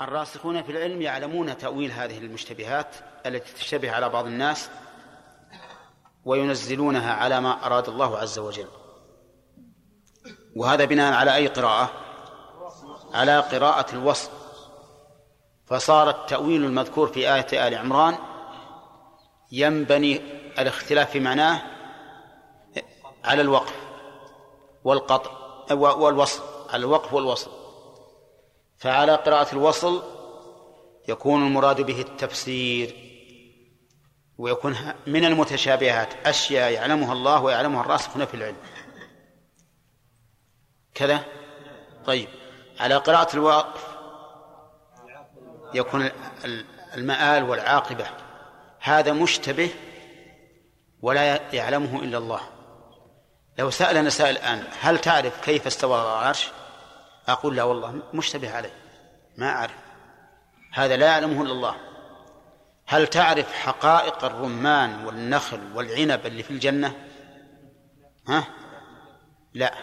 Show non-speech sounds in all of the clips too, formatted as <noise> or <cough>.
الراسخون في العلم يعلمون تأويل هذه المشتبهات التي تشتبه على بعض الناس وينزلونها على ما أراد الله عز وجل. وهذا بناء على أي قراءة؟ على قراءة الوصل فصار التأويل المذكور في آية آل عمران ينبني الاختلاف في معناه على الوقف والقطع والوصل على الوقف والوصل فعلى قراءة الوصل يكون المراد به التفسير ويكون من المتشابهات أشياء يعلمها الله ويعلمها الراسخون في العلم. كذا؟ طيب. على قراءة الوقف يكون المآل والعاقبة. هذا مشتبه ولا يعلمه إلا الله. لو سألنا سائل الآن هل تعرف كيف استوى العرش؟ أقول لا والله مشتبه عليه ما أعرف. هذا لا يعلمه إلا الله. هل تعرف حقائق الرمان والنخل والعنب اللي في الجنة؟ ها؟ لا.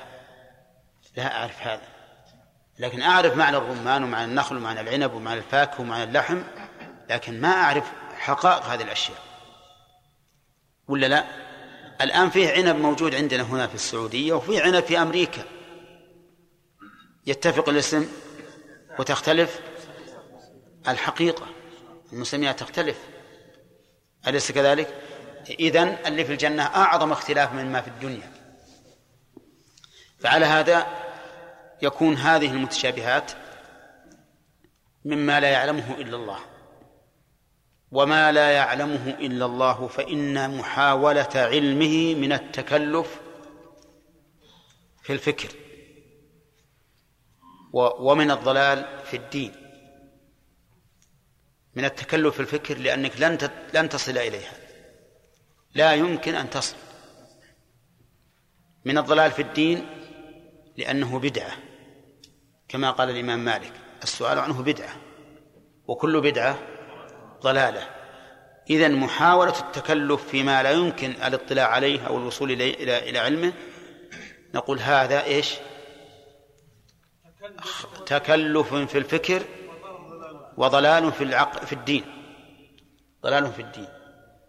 لا أعرف هذا. لكن أعرف معنى الرمان ومعنى النخل ومعنى العنب ومعنى الفاكهة ومعنى اللحم لكن ما أعرف حقائق هذه الأشياء. ولا لا؟ الآن فيه عنب موجود عندنا هنا في السعودية وفيه عنب في أمريكا. يتفق الاسم وتختلف الحقيقة. المسميات تختلف. أليس كذلك؟ إذن اللي في الجنة أعظم اختلاف من ما في الدنيا. فعلى هذا يكون هذه المتشابهات مما لا يعلمه إلا الله. وما لا يعلمه إلا الله فإن محاولة علمه من التكلف في الفكر. ومن الضلال في الدين. من التكلف في الفكر لأنك لن لن تصل إليها. لا يمكن أن تصل. من الضلال في الدين لأنه بدعة. كما قال الإمام مالك السؤال عنه بدعة وكل بدعة ضلالة. إذا محاولة التكلف فيما لا يمكن الاطلاع عليه أو الوصول إلى إلى علمه نقول هذا إيش؟ تكلف في الفكر وضلال في العقل في الدين. ضلال في الدين.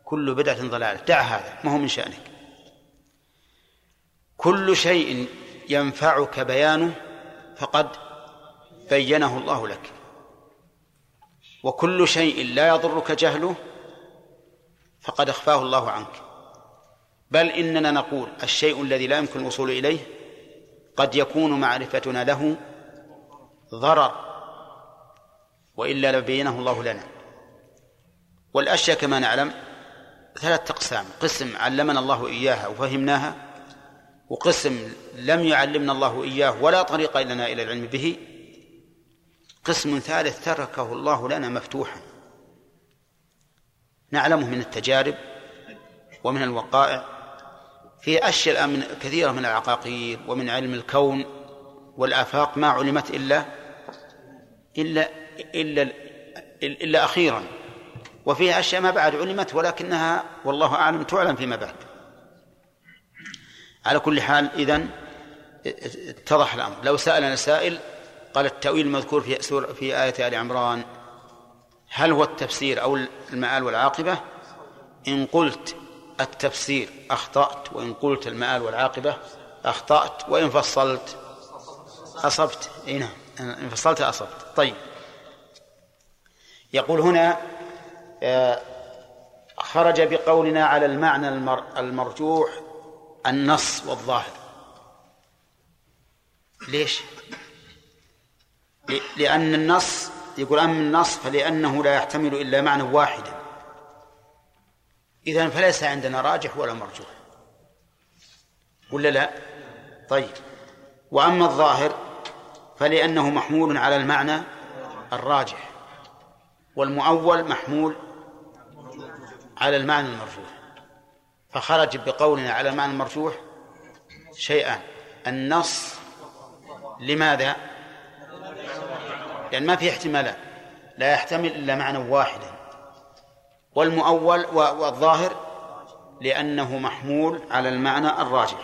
كل بدعة ضلالة. دع هذا ما هو من شأنك. كل شيء ينفعك بيانه فقد بينه الله لك. وكل شيء لا يضرك جهله فقد أخفاه الله عنك. بل إننا نقول الشيء الذي لا يمكن الوصول إليه قد يكون معرفتنا له ضرر وإلا لبينه الله لنا. والأشياء كما نعلم ثلاثة أقسام. قسم علمنا الله إياها وفهمناها وقسم لم يعلمنا الله إياه ولا طريق لنا إلى العلم به. قسم ثالث تركه الله لنا مفتوحا. نعلمه من التجارب ومن الوقائع. في أشياء من كثيرة من العقاقير ومن علم الكون والآفاق ما علمت إلا إلا إلا إلا أخيرا. وفيها أشياء ما بعد علمت ولكنها والله أعلم تعلم فيما بعد. على كل حال إذن اتضح الأمر. لو سألنا سائل قال التأويل المذكور في سورة في آية آل عمران هل هو التفسير أو المآل والعاقبة؟ إن قلت التفسير أخطأت وإن قلت المآل والعاقبة أخطأت وإن فصلت أصبت. أي نعم. إن فصلت أصبت طيب. يقول هنا آه، خرج بقولنا على المعنى المرجوح النص والظاهر. ليش؟ لأن النص يقول أما النص فلأنه لا يحتمل إلا معنى واحدا. إذا فليس عندنا راجح ولا مرجوح. ولا لا؟ طيب. وأما الظاهر فلأنه محمول على المعنى الراجح والمؤول محمول على المعنى المرجوح. فخرج بقولنا على المعنى المرجوح شيئان النص لماذا؟ لأن ما في احتمالات لا يحتمل إلا معنى واحدا. والمؤول والظاهر لأنه محمول على المعنى الراجح.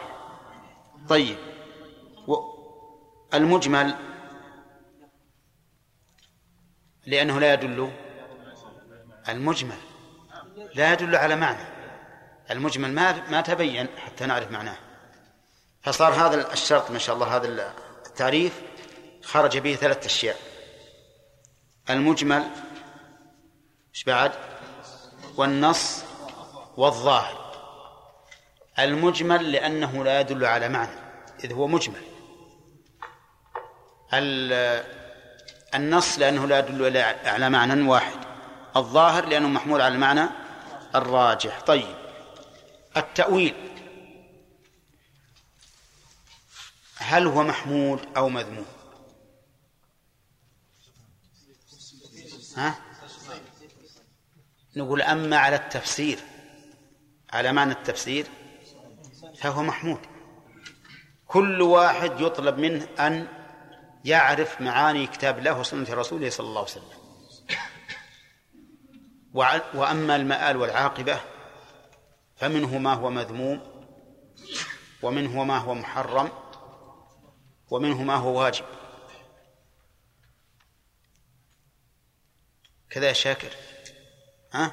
طيب المجمل لأنه لا يدل المجمل لا يدل على معنى. المجمل ما ما تبين حتى نعرف معناه. فصار هذا الشرط ما شاء الله هذا التعريف خرج به ثلاثة أشياء. المجمل إيش بعد؟ والنص والظاهر. المجمل لأنه لا يدل على معنى إذ هو مجمل. النص لأنه لا يدل على معنى واحد الظاهر لأنه محمول على المعنى الراجح. طيب التأويل هل هو محمود أو مذموم؟ ها؟ نقول أما على التفسير على معنى التفسير فهو محمود كل واحد يطلب منه أن يعرف معاني كتاب الله وسنة رسوله صلى الله عليه وسلم. وأما المآل والعاقبة فمنه ما هو مذموم ومنه ما هو محرم ومنه ما هو واجب. كذا يا شاكر. ها؟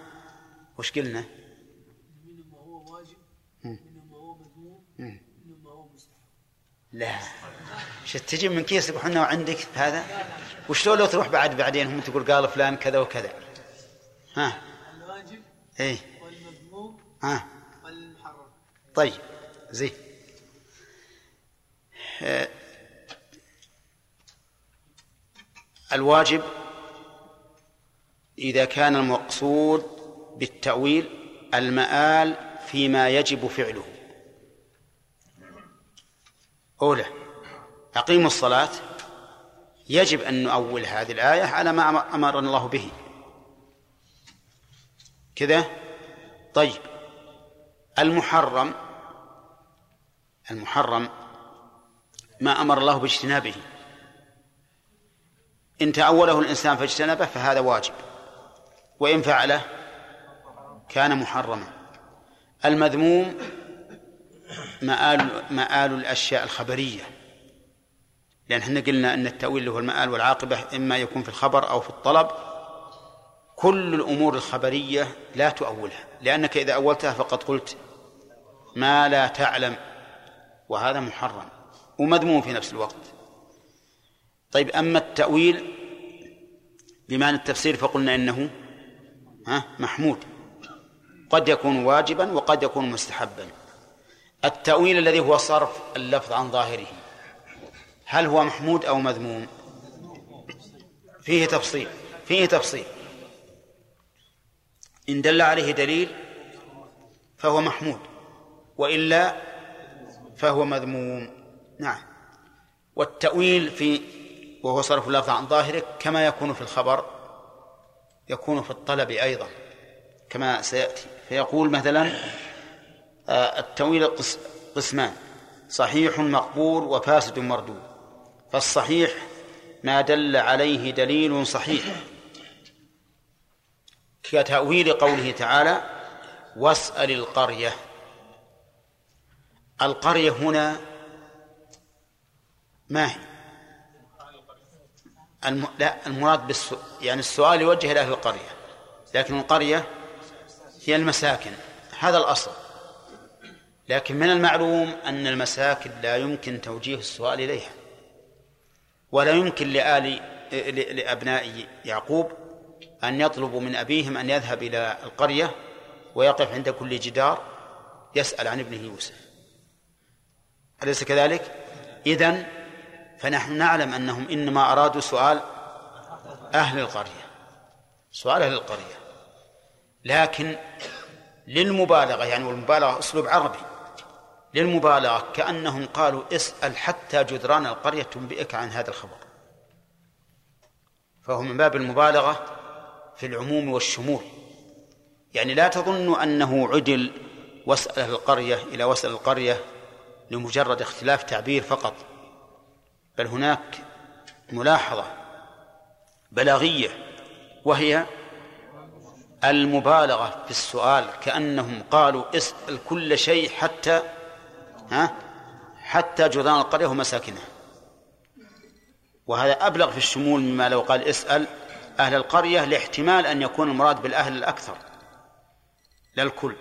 وش قلنا؟ منه ما هو واجب منه ما هو مذموم منه ما هو مستحب. لا. تجي من كيسك وحنا وعندك هذا؟ وشلون لو تروح بعد بعدين هم تقول قال فلان كذا وكذا. ها؟ الواجب إيه. والمذموم ها؟ والمحرم. طيب زين. آه، الواجب إذا كان المقصود بالتأويل المآل فيما يجب فعله. أولى. أقيموا الصلاة. يجب أن نؤول هذه الآية على ما أمرنا الله به. كذا؟ طيب. المحرم المحرم ما أمر الله باجتنابه. إن تأوله الإنسان فاجتنبه فهذا واجب. وإن فعله كان محرما. المذموم مآل مآل الأشياء الخبرية. لأن إحنا قلنا أن التأويل هو المآل والعاقبة إما يكون في الخبر أو في الطلب كل الأمور الخبرية لا تؤولها لأنك إذا أولتها فقد قلت ما لا تعلم وهذا محرم ومذموم في نفس الوقت. طيب أما التأويل بمعنى التفسير فقلنا إنه محمود قد يكون واجبا وقد يكون مستحبا. التأويل الذي هو صرف اللفظ عن ظاهره. هل هو محمود أو مذموم؟ فيه تفصيل فيه تفصيل. إن دل عليه دليل فهو محمود وإلا فهو مذموم. نعم. والتأويل في وهو صرف اللفظ عن ظاهره كما يكون في الخبر يكون في الطلب أيضا. كما سيأتي. فيقول مثلا آه، التأويل قسمان صحيح مقبول وفاسد مردود. فالصحيح ما دل عليه دليل صحيح. كتأويل قوله تعالى واسأل القرية القرية هنا ما هي؟ الم... لا المراد بالسؤال يعني السؤال يوجه إلى أهل القرية لكن القرية هي المساكن هذا الأصل. لكن من المعلوم أن المساكن لا يمكن توجيه السؤال إليها. ولا يمكن لآل لأبناء يعقوب أن يطلبوا من أبيهم أن يذهب إلى القرية ويقف عند كل جدار يسأل عن ابنه يوسف. أليس كذلك؟ إذن فنحن نعلم أنهم إنما أرادوا سؤال أهل القرية. سؤال أهل القرية. لكن للمبالغة يعني والمبالغة أسلوب عربي. للمبالغة كأنهم قالوا اسأل حتى جدران القرية تنبئك عن هذا الخبر. فهو من باب المبالغة في العموم والشمول. يعني لا تظن أنه عدل واسأل القرية إلى واسأل القرية لمجرد اختلاف تعبير فقط. بل هناك ملاحظة بلاغية وهي المبالغة في السؤال كأنهم قالوا اسأل كل شيء حتى ها؟ حتى جدران القرية ومساكنها وهذا أبلغ في الشمول مما لو قال اسأل أهل القرية لاحتمال أن يكون المراد بالأهل الأكثر لا الكل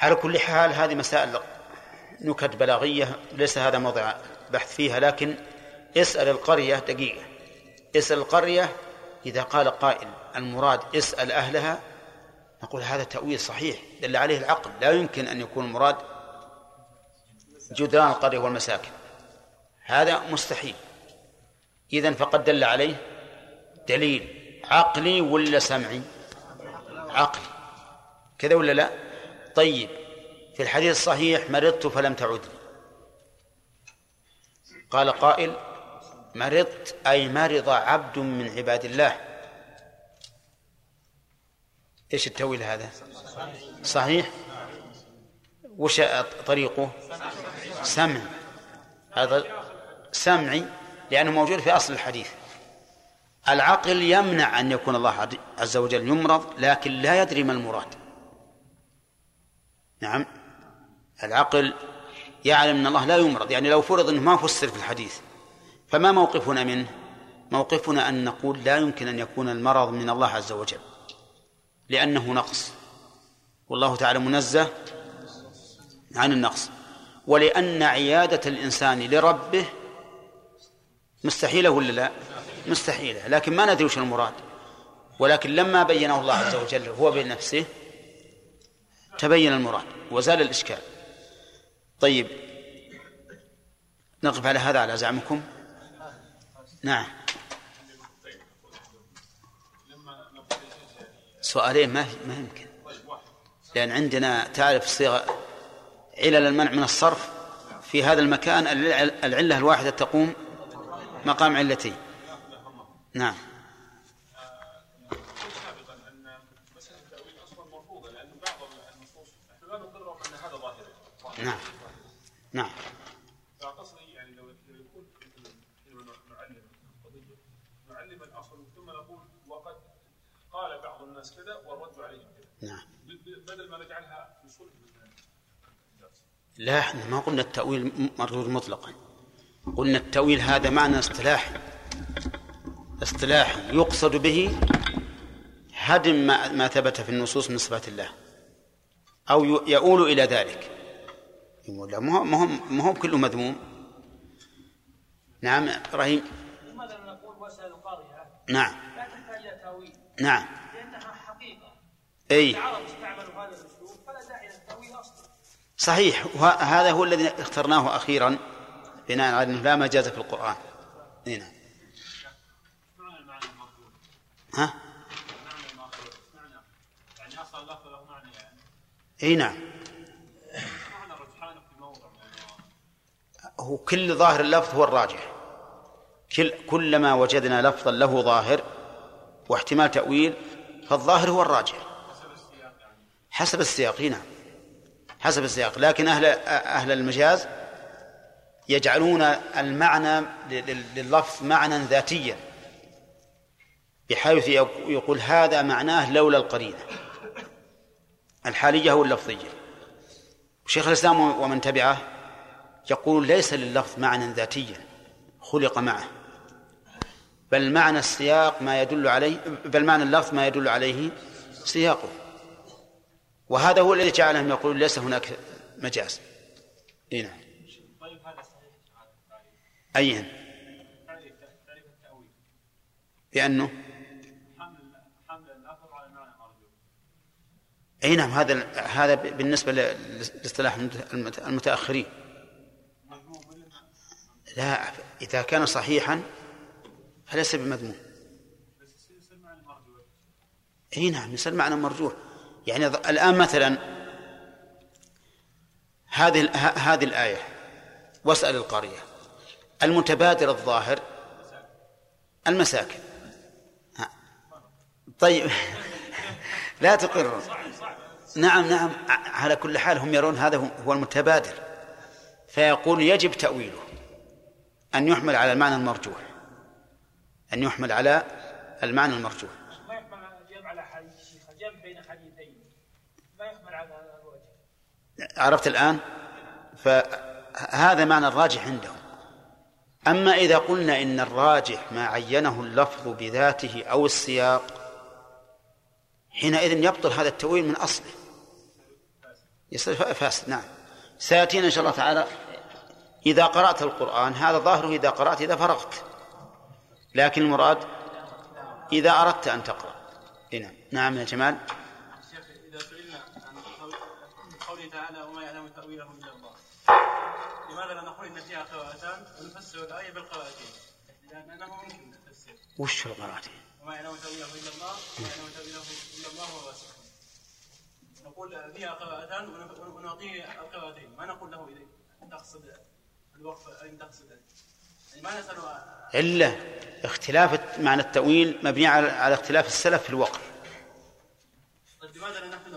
على كل حال هذه مسائل نكت بلاغية ليس هذا موضع بحث فيها لكن اسأل القرية دقيقة. اسأل القرية إذا قال قائل المراد اسأل أهلها نقول هذا تأويل صحيح دل عليه العقل. لا يمكن أن يكون المراد جدران القرية والمساكن. هذا مستحيل. إذن فقد دل عليه دليل عقلي ولا سمعي؟ عقلي. كذا ولا لا؟ طيب في الحديث الصحيح مرضت فلم تعدني. قال قائل مرضت أي مرض عبد من عباد الله. إيش التأويل هذا؟ صحيح؟ وش طريقه؟ سمع. هذا سمعي لأنه موجود في أصل الحديث. العقل يمنع أن يكون الله عز وجل يمرض لكن لا يدري ما المراد. نعم. العقل يعلم أن الله لا يمرض يعني لو فرض أنه ما فسر في الحديث فما موقفنا منه؟ موقفنا أن نقول لا يمكن أن يكون المرض من الله عز وجل لأنه نقص. والله تعالى منزه عن النقص. ولأن عيادة الإنسان لربه مستحيلة ولا لا؟ مستحيلة. لكن ما ندري وش المراد. ولكن لما بينه الله عز وجل هو بنفسه تبين المراد. وزال الإشكال. طيب. نقف على هذا على زعمكم؟ نعم. سؤالين ما ما يمكن. لأن عندنا تعرف صيغة علل المنع من الصرف في هذا المكان العلة الواحدة تقوم مقام علتين نعم. نعم. نعم. فقصدي يعني لو يكون نعلم نعلم الاصل ثم نقول وقد قال بعض الناس كذا والرد عليهم كذا نعم. بدل ما نجعلها لا إحنا ما قلنا التأويل مردود مطلقا. قلنا التأويل هذا معنى اصطلاحي اصطلاحي يقصد به هدم ما, ما ثبت في النصوص من صفات الله أو يؤول إلى ذلك. لا ما هو ما هو كله مذموم. نعم إبراهيم. لماذا نقول وسائل القاضية نعم. لا تحتاج إلى تأويل. نعم. لأنها حقيقة. إي. العرب استعملوا هذا الاسلوب فلا داعي للتاويل أصلا صحيح. وهذا هو الذي اخترناه أخيرا بناء على إنه لا مجاز في القرآن. اي نعم. ها؟ اي نعم. هو كل ظاهر اللفظ هو الراجح. كل كلما وجدنا لفظا له ظاهر واحتمال تأويل فالظاهر هو الراجح. حسب السياق نعم. حسب السياق. لكن أهل أهل المجاز يجعلون المعنى لللفظ معنى ذاتيا بحيث يقول هذا معناه لولا القرينة. الحالية أو اللفظية. شيخ الإسلام ومن تبعه يقول ليس لللفظ معنى ذاتيا خلق معه. بل معنى السياق ما يدل عليه بل معنى اللفظ ما يدل عليه سياقه. وهذا هو الذي جعلهم يقولون ليس هناك مجاز. إي نعم. أيا بأنه؟ إي نعم هذا هذا بالنسبة لاصطلاح المتأخرين. لا إذا كان صحيحا فليس بمذموم. إي نعم يصير معنى مرجوح. يعني الآن مثلا هذه هذه الآية واسأل القرية. المتبادر الظاهر المساكن. طيب. <laughs> لا تقر نعم نعم. على كل حال هم يرون هذا هو المتبادر. فيقول يجب تأويله. أن يحمل على المعنى المرجوح. أن يحمل على المعنى المرجوح ما يحمل على حديث بين حديثين ما يحمل على هذا الوجه عرفت الآن؟ فهذا معنى الراجح عندهم. أما إذا قلنا إن الراجح ما عينه اللفظ بذاته أو السياق حينئذ يبطل هذا التأويل من أصله. يصير فاسد نعم. سيأتينا إن شاء الله تعالى إذا قرأت القرآن هذا ظاهره إذا قرأت إذا فرغت. لكن المراد إذا أردت أن تقرأ. هنا نعم يا جمال إذا سئلنا عن قوله تعالى وما يعلم تأويله إلا الله. لماذا لا نقول إن فيها قراءتان؟ ونفسر الآية بالقراءتين. لأنه ممكن التفسير وش القراءتين؟ وما يعلم تأويله إلا الله وما يعلم تأويله إلا الله هو الراسخ نقول فيها قراءتان ونعطيه القراءتين. ما نقول له إذا تقصد الوقف أين تقصد. يعني ما إلا اختلاف معنى التأويل مبني على اختلاف السلف في الوقف. طيب لماذا لا الوقفين؟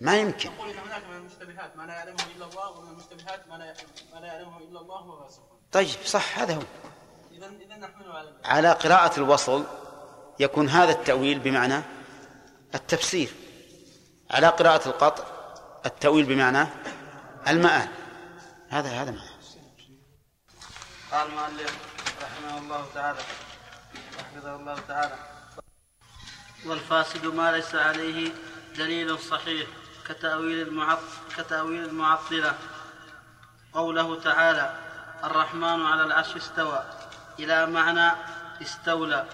ما يمكن. نقول إن هناك من المشتبهات ما لا يعلمه إلا الله ومن المشتبهات ما لا ما لا يعلمه إلا الله والراسخون. طيب صح هذا هو. اذا اذا نحمله على على قراءة الوصل يكون هذا التأويل بمعنى التفسير. على قراءة القطع التأويل بمعنى المآل. هذا هذا معنى. قال المؤلف رحمه الله تعالى حفظه الله تعالى. والفاسد ما ليس عليه دليل صحيح. كتأويل المعط كتأويل المعطلة. قوله تعالى الرحمن على العرش استوى. إلى معنى استولى.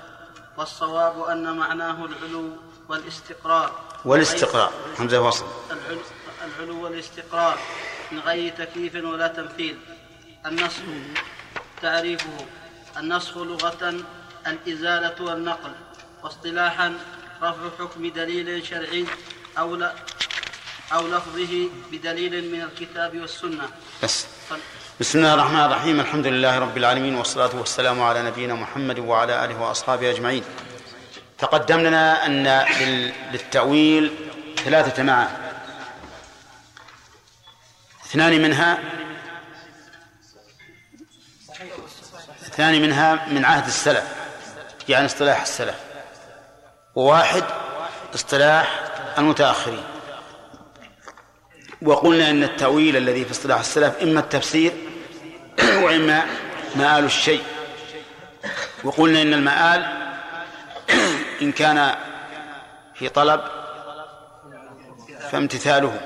والصواب أن معناه العلو والاستقرار. والاستقرار. همزة وصل العلو, العلو والاستقرار. من غير تكييف ولا تمثيل. النسخ تعريفه. النسخ لغة الإزالة والنقل. واصطلاحا رفع حكم دليل شرعي أو لا أو لفظه بدليل من الكتاب والسنة. بس. بسم الله الرحمن الرحيم. الحمد لله رب العالمين والصلاة والسلام على نبينا محمد وعلى آله وأصحابه أجمعين. تقدم لنا أن للتأويل ثلاثة معاني اثنان منها الثاني منها من عهد السلف يعني اصطلاح السلف وواحد اصطلاح المتأخرين. وقلنا إن التأويل الذي في اصطلاح السلف إما التفسير <clears throat> وإما مآل الشيء. وقلنا إن المآل <clears throat> إن كان في طلب فامتثاله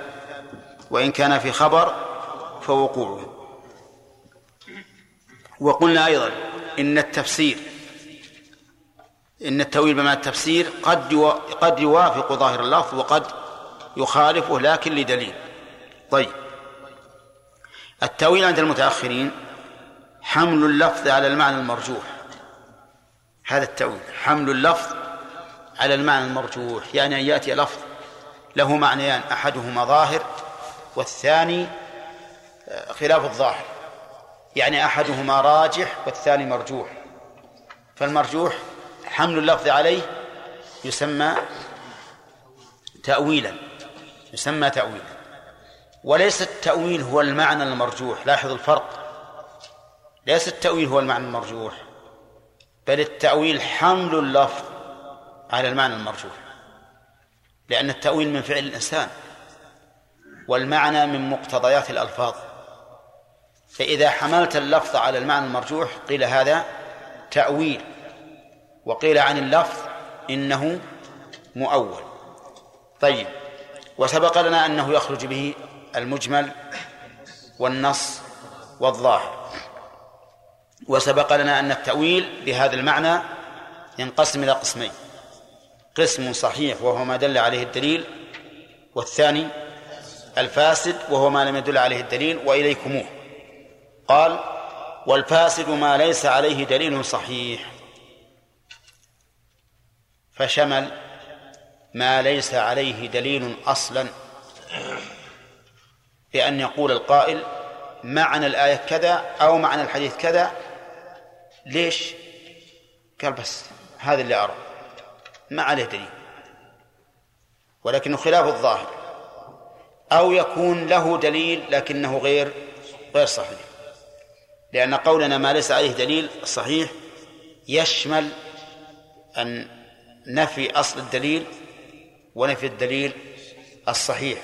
وإن كان في خبر فوقوعه. وقلنا أيضا إن التفسير إن التأويل بما التفسير قد قد يوافق ظاهر اللفظ وقد يخالفه لكن لدليل. طيب. التأويل عند المتأخرين حمل اللفظ على المعنى المرجوح. هذا التأويل حمل اللفظ على المعنى المرجوح يعني أن يأتي لفظ له معنيان أحدهما ظاهر والثاني خلاف الظاهر. يعني أحدهما راجح والثاني مرجوح. فالمرجوح حمل اللفظ عليه يسمى تأويلا يسمى تأويلا. وليس التأويل هو المعنى المرجوح. لاحظ الفرق. ليس التأويل هو المعنى المرجوح بل التأويل حمل اللفظ على المعنى المرجوح. لأن التأويل من فعل الإنسان والمعنى من مقتضيات الألفاظ. فإذا حملت اللفظ على المعنى المرجوح قيل هذا تأويل وقيل عن اللفظ إنه مؤول. طيب وسبق لنا أنه يخرج به المجمل والنص والظاهر. وسبق لنا أن التأويل بهذا المعنى ينقسم إلى قسمين. قسم صحيح وهو ما دل عليه الدليل والثاني الفاسد وهو ما لم يدل عليه الدليل وإليكموه. قال والفاسد ما ليس عليه دليل صحيح. فشمل ما ليس عليه دليل أصلا. بأن يقول القائل معنى الآية كذا أو معنى الحديث كذا. ليش؟ قال بس هذا اللي أرى. ما عليه دليل. ولكنه خلاف الظاهر. أو يكون له دليل لكنه غير غير صحيح. لأن قولنا ما ليس عليه دليل صحيح يشمل أن نفي أصل الدليل ونفي الدليل الصحيح.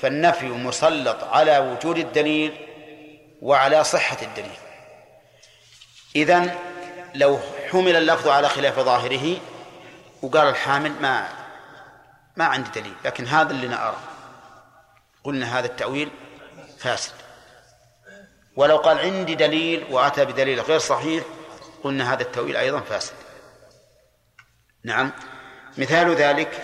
فالنفي مسلط على وجود الدليل وعلى صحة الدليل. إذن لو حمل اللفظ على خلاف ظاهره وقال الحامل ما ما عندي دليل لكن هذا اللي نرى قلنا هذا التأويل فاسد. ولو قال عندي دليل وأتى بدليل غير صحيح قلنا هذا التأويل أيضا فاسد. نعم. مثال ذلك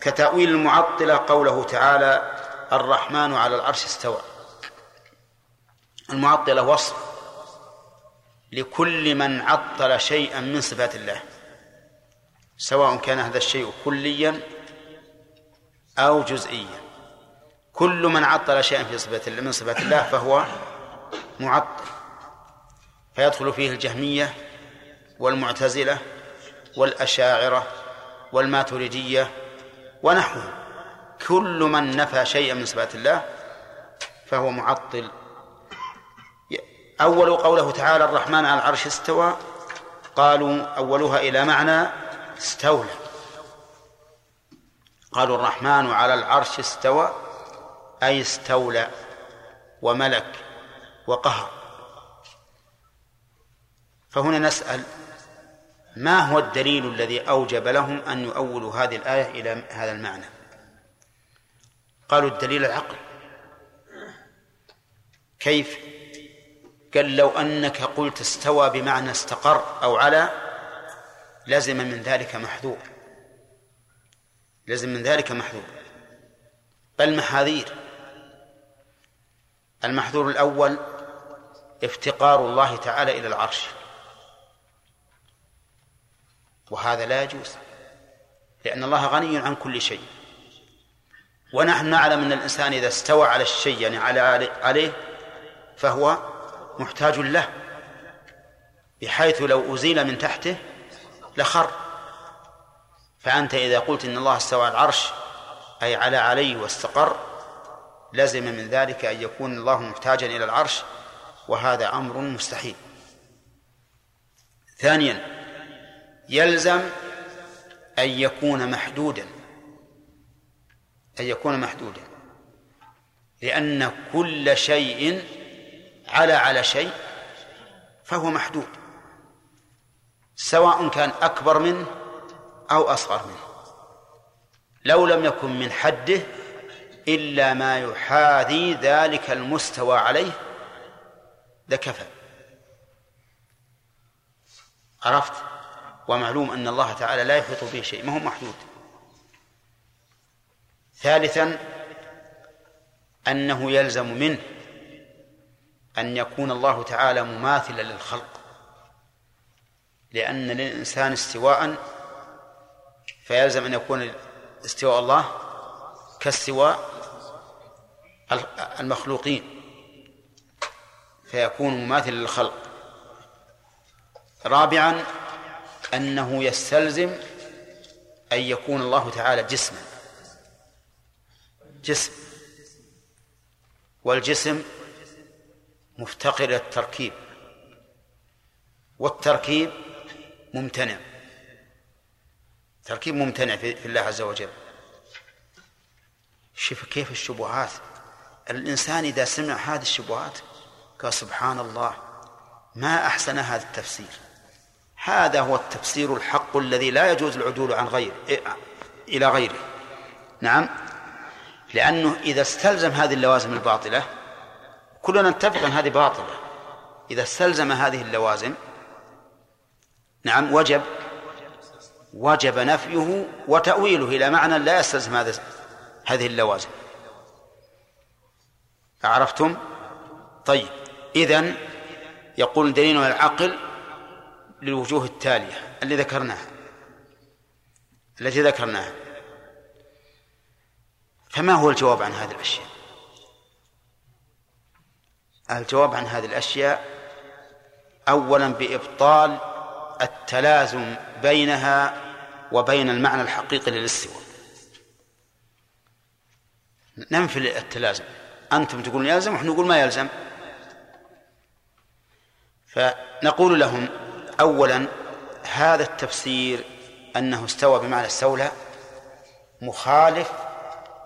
كتأويل المعطلة قوله تعالى الرحمن على العرش استوى. المعطلة وصف لكل من عطل شيئا من صفات الله. سواء كان هذا الشيء كليا أو جزئيا. كل من عطل شيئا في صفة من صفات الله فهو معطل. فيدخل فيه الجهمية والمعتزلة والأشاعرة والماتريدية ونحوهم كل من نفى شيئا من صفات الله فهو معطل. أول قوله تعالى الرحمن على العرش استوى قالوا أولها إلى معنى استولى. قالوا الرحمن على العرش استوى أي استولى وملك وقهر. فهنا نسأل ما هو الدليل الذي أوجب لهم أن يؤولوا هذه الآية إلى هذا المعنى؟ قالوا الدليل العقل. كيف؟ قال لو أنك قلت استوى بمعنى استقر أو على لزم من ذلك محذور. لزم من ذلك محذور. بل محاذير المحذور الأول افتقار الله تعالى إلى العرش. وهذا لا يجوز لأن الله غني عن كل شيء. ونحن نعلم أن الإنسان إذا استوى على الشيء يعني على عليه فهو محتاج له بحيث لو أزيل من تحته لخر. فأنت إذا قلت إن الله استوى على العرش أي على عليه واستقر لزم من ذلك أن يكون الله محتاجا إلى العرش وهذا أمر مستحيل. ثانيا يلزم أن يكون محدودا أن يكون محدودا لأن كل شيء على على شيء فهو محدود سواء كان أكبر منه أو أصغر منه. لو لم يكن من حده إلا ما يحاذي ذلك المستوى عليه لكفى. عرفت؟ ومعلوم أن الله تعالى لا يحيط به شيء ما هو محدود ثالثا أنه يلزم منه أن يكون الله تعالى مماثلا للخلق. لأن للإنسان استواء فيلزم أن يكون استواء الله كاستواء المخلوقين. فيكون مماثلا للخلق. رابعا أنه يستلزم أن يكون الله تعالى جسما. جسم. والجسم مفتقر إلى التركيب. والتركيب ممتنع. تركيب ممتنع في الله عز وجل. شوف كيف الشبهات. الإنسان إذا سمع هذه الشبهات قال سبحان الله ما أحسن هذا التفسير. هذا هو التفسير الحق الذي لا يجوز العدول عن غيره إلى غيره. نعم. لأنه إذا استلزم هذه اللوازم الباطلة كلنا نتفق أن هذه باطلة. إذا استلزم هذه اللوازم نعم وجب. وجب نفيه وتأويله إلى معنى لا يستلزم هذا هذه اللوازم. عرفتم؟ طيب. إذن يقول دليل العقل للوجوه التالية اللي ذكرناها. التي ذكرناها. فما هو الجواب عن هذه الأشياء؟ الجواب عن هذه الأشياء أولا بإبطال التلازم بينها وبين المعنى الحقيقي للاستواء. ننفي التلازم. أنتم تقولون يلزم ونحن نقول ما يلزم. فنقول لهم أولا هذا التفسير أنه استوى بمعنى استولى مخالف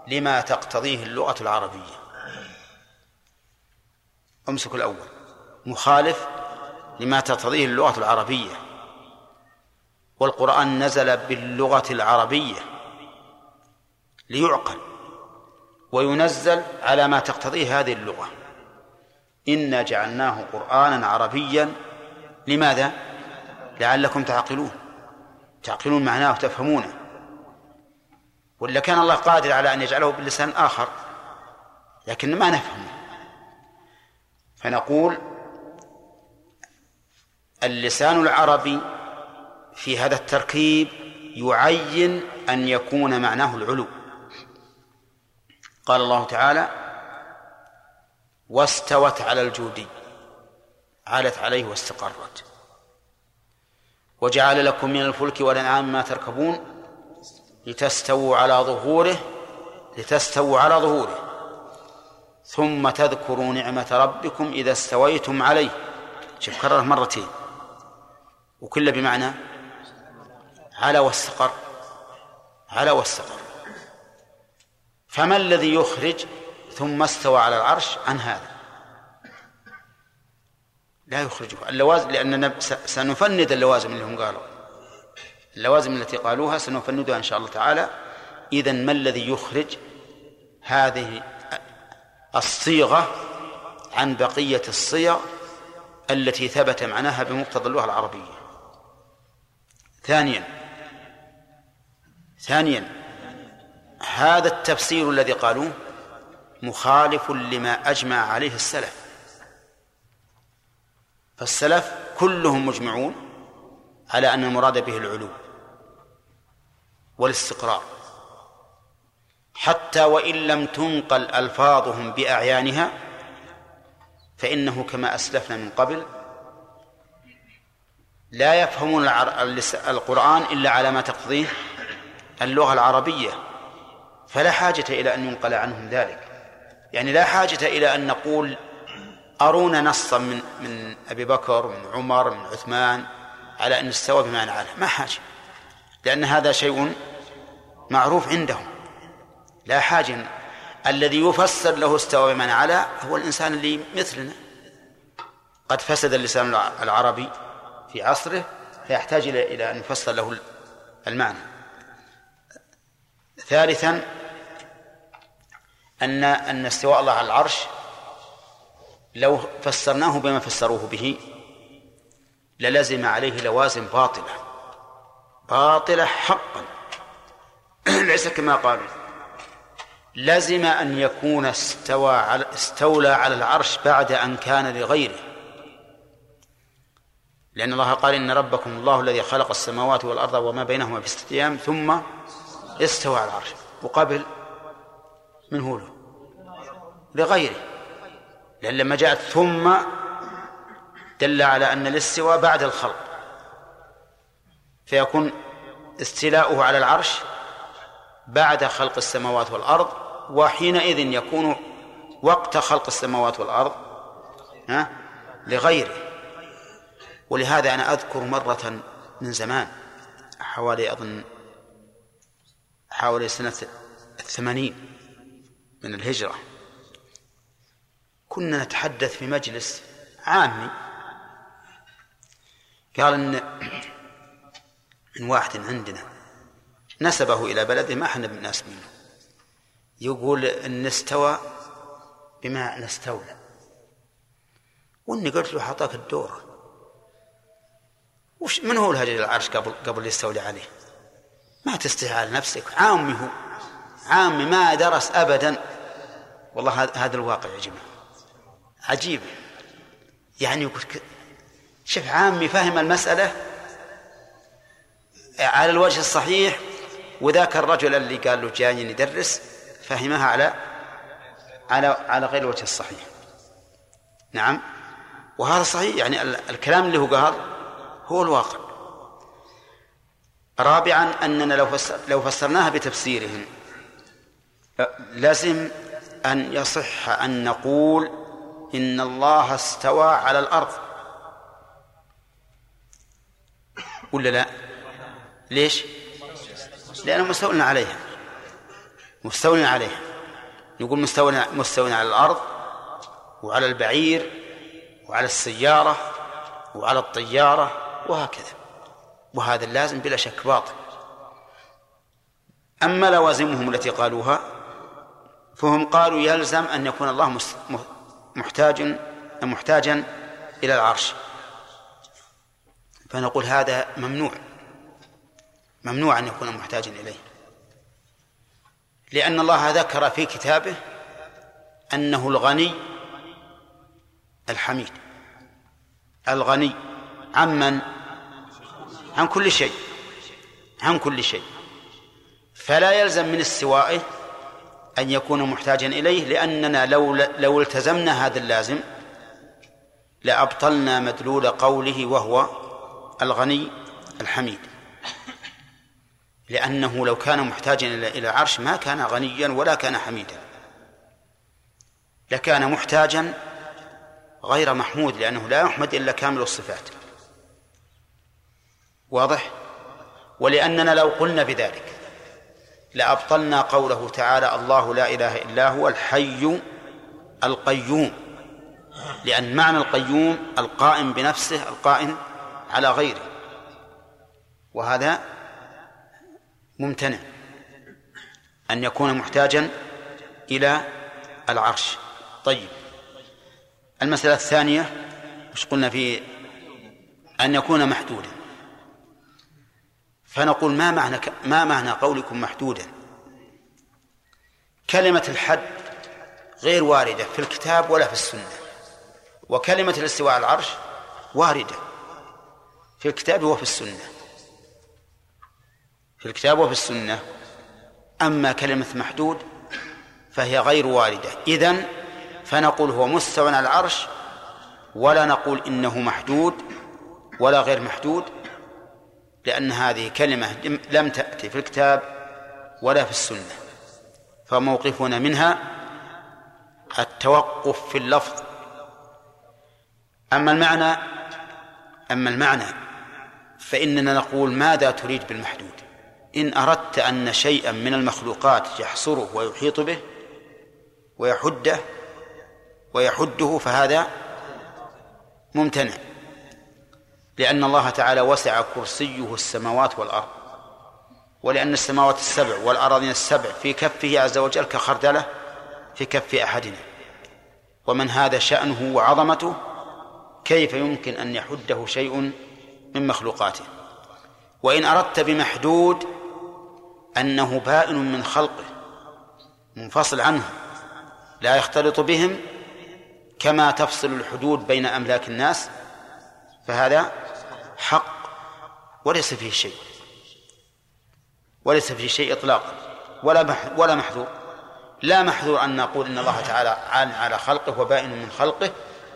لما تقتضيه اللغة العربية. امسك الأول. مخالف لما تقتضيه اللغة العربية. والقرآن نزل باللغة العربية ليعقل وينزل على ما تقتضيه هذه اللغة. إنا جعلناه قرآنا عربيا. لماذا؟ لعلكم تعقلون. تعقلون معناه وتفهمونه ولا كان الله قادر على أن يجعله بلسان آخر؟ لكن ما نفهمه فنقول اللسان العربي في هذا التركيب يعين أن يكون معناه العلو. قال الله تعالى واستوت على الجودي عالت عليه واستقرت. وجعل لكم من الفلك والأنعام ما تركبون لتستووا على ظهوره لتستووا على ظهوره. ثم تذكروا نعمة ربكم إذا استويتم عليه. شوف كرره مرتين. وكل بمعنى على واستقر على واستقر. فما الذي يخرج ثم استوى على العرش عن هذا؟ لا يخرجه اللوازم لأننا سنفند اللوازم اللي هم قالوا. اللوازم التي قالوها سنفندها إن شاء الله تعالى. إذا ما الذي يخرج؟ هذه الصيغة عن بقية الصيغ التي ثبت معناها بمقتضى اللغة العربية. ثانيا. ثانيا. هذا التفسير الذي قالوه مخالف لما أجمع عليه السلف. فالسلف كلهم مجمعون على أن المراد به العلو والاستقرار. حتى وإن لم تنقل ألفاظهم بأعيانها فإنه كما أسلفنا من قبل لا يفهمون القرآن إلا على ما تقضيه اللغة العربية. فلا حاجة إلى أن ينقل عنهم ذلك. يعني لا حاجة إلى أن نقول أرونا نصا من من أبي بكر من عمر من عثمان على أن استوى بمعنى على ما حاجة. لأن هذا شيء معروف عندهم. لا حاجة الذي يفسر له استوى بمعنى على هو الإنسان اللي مثلنا. قد فسد اللسان العربي في عصره فيحتاج إلى أن يفسر له المعنى. ثالثا أن أن استواء الله على العرش لو فسرناه بما فسروه به للزم عليه لوازم باطلة. باطلة حقا. <clears throat> ليس كما قالوا لزم أن يكون استوى على استولى على العرش بعد أن كان لغيره. لأن الله قال إن ربكم الله الذي خلق السماوات والأرض وما بينهما في ستة أيام ثم استوى على العرش. وقبل من هو له؟ لغيره. لأن لما جاءت ثم دل على أن الاستواء بعد الخلق فيكون استيلاؤه على العرش بعد خلق السماوات والأرض وحينئذ يكون وقت خلق السماوات والأرض ها؟ لغيره. ولهذا أنا أذكر مرة من زمان حوالي أظن حوالي سنة الثمانين من الهجرة. كنا نتحدث في مجلس عامي. قال ان من واحد عندنا نسبه إلى بلده ما إحنا بناس منه. يقول إن استوى بما استولى. وإني قلت له حطاك الدوره وش من هو الهجر العرش قبل قبل يستولي عليه؟ ما تستحي على نفسك. عامي هو. عامي ما درس ابدا. والله هذا الواقع يا جماعة. عجيب. يعني شوف عامي فهم المسألة على الوجه الصحيح وذاك الرجل اللي قال له جاي يدرس فهمها على على على غير الوجه الصحيح. نعم. وهذا صحيح يعني الكلام اللي هو قال هو الواقع. رابعا أننا لو فسر لو فسرناها بتفسيرهم لازم أن يصح أن نقول إن الله استوى على الأرض. ولا لا؟ ليش؟ لأنه مستولى عليها. مستولى عليها. نقول مستولى مستولى على الأرض وعلى البعير وعلى السيارة وعلى الطيارة وهكذا. وهذا اللازم بلا شك باطل. أما لوازمهم التي قالوها فهم قالوا يلزم أن يكون الله محتاج محتاجا إلى العرش. فنقول هذا ممنوع. ممنوع أن يكون محتاجا إليه. لأن الله ذكر في كتابه أنه الغني الحميد. الغني عمن عن كل شيء. عن كل شيء. فلا يلزم من استوائه أن يكون محتاجا إليه لأننا لو لو التزمنا هذا اللازم لأبطلنا مدلول قوله وهو الغني الحميد. لأنه لو كان محتاجا إلى العرش ما كان غنيا ولا كان حميدا. لكان محتاجا غير محمود لأنه لا يحمد إلا كامل الصفات. واضح؟ ولأننا لو قلنا بذلك لأبطلنا قوله تعالى الله لا إله إلا هو الحي القيوم. لأن معنى القيوم القائم بنفسه القائم على غيره. وهذا ممتنع. أن يكون محتاجا إلى العرش. طيب. المسألة الثانية مش قلنا في أن يكون محدودا. فنقول ما معنى ما معنى قولكم محدودا؟ كلمة الحد غير واردة في الكتاب ولا في السنة. وكلمة الاستواء على العرش واردة في الكتاب وفي السنة. في الكتاب وفي السنة. أما كلمة محدود فهي غير واردة. إذن فنقول هو مستوى على العرش ولا نقول إنه محدود ولا غير محدود. لأن هذه كلمة لم تأتي في الكتاب ولا في السنة فموقفنا منها التوقف في اللفظ. أما المعنى أما المعنى فإننا نقول ماذا تريد بالمحدود؟ إن أردت أن شيئا من المخلوقات يحصره ويحيط به ويحده ويحده فهذا ممتنع. لأن الله تعالى وسع كرسيه السماوات والأرض ولأن السماوات السبع والأراضين السبع في كفه عز وجل كخردلة في كف أحدنا. ومن هذا شأنه وعظمته كيف يمكن أن يحده شيء من مخلوقاته؟ وإن أردت بمحدود أنه بائن من خلقه منفصل عنهم لا يختلط بهم كما تفصل الحدود بين أملاك الناس فهذا حق وليس فيه شيء. وليس فيه شيء إطلاقا. ولا ولا محذور. لا محذور أن نقول إن الله تعالى عال على خلقه وبائن من خلقه.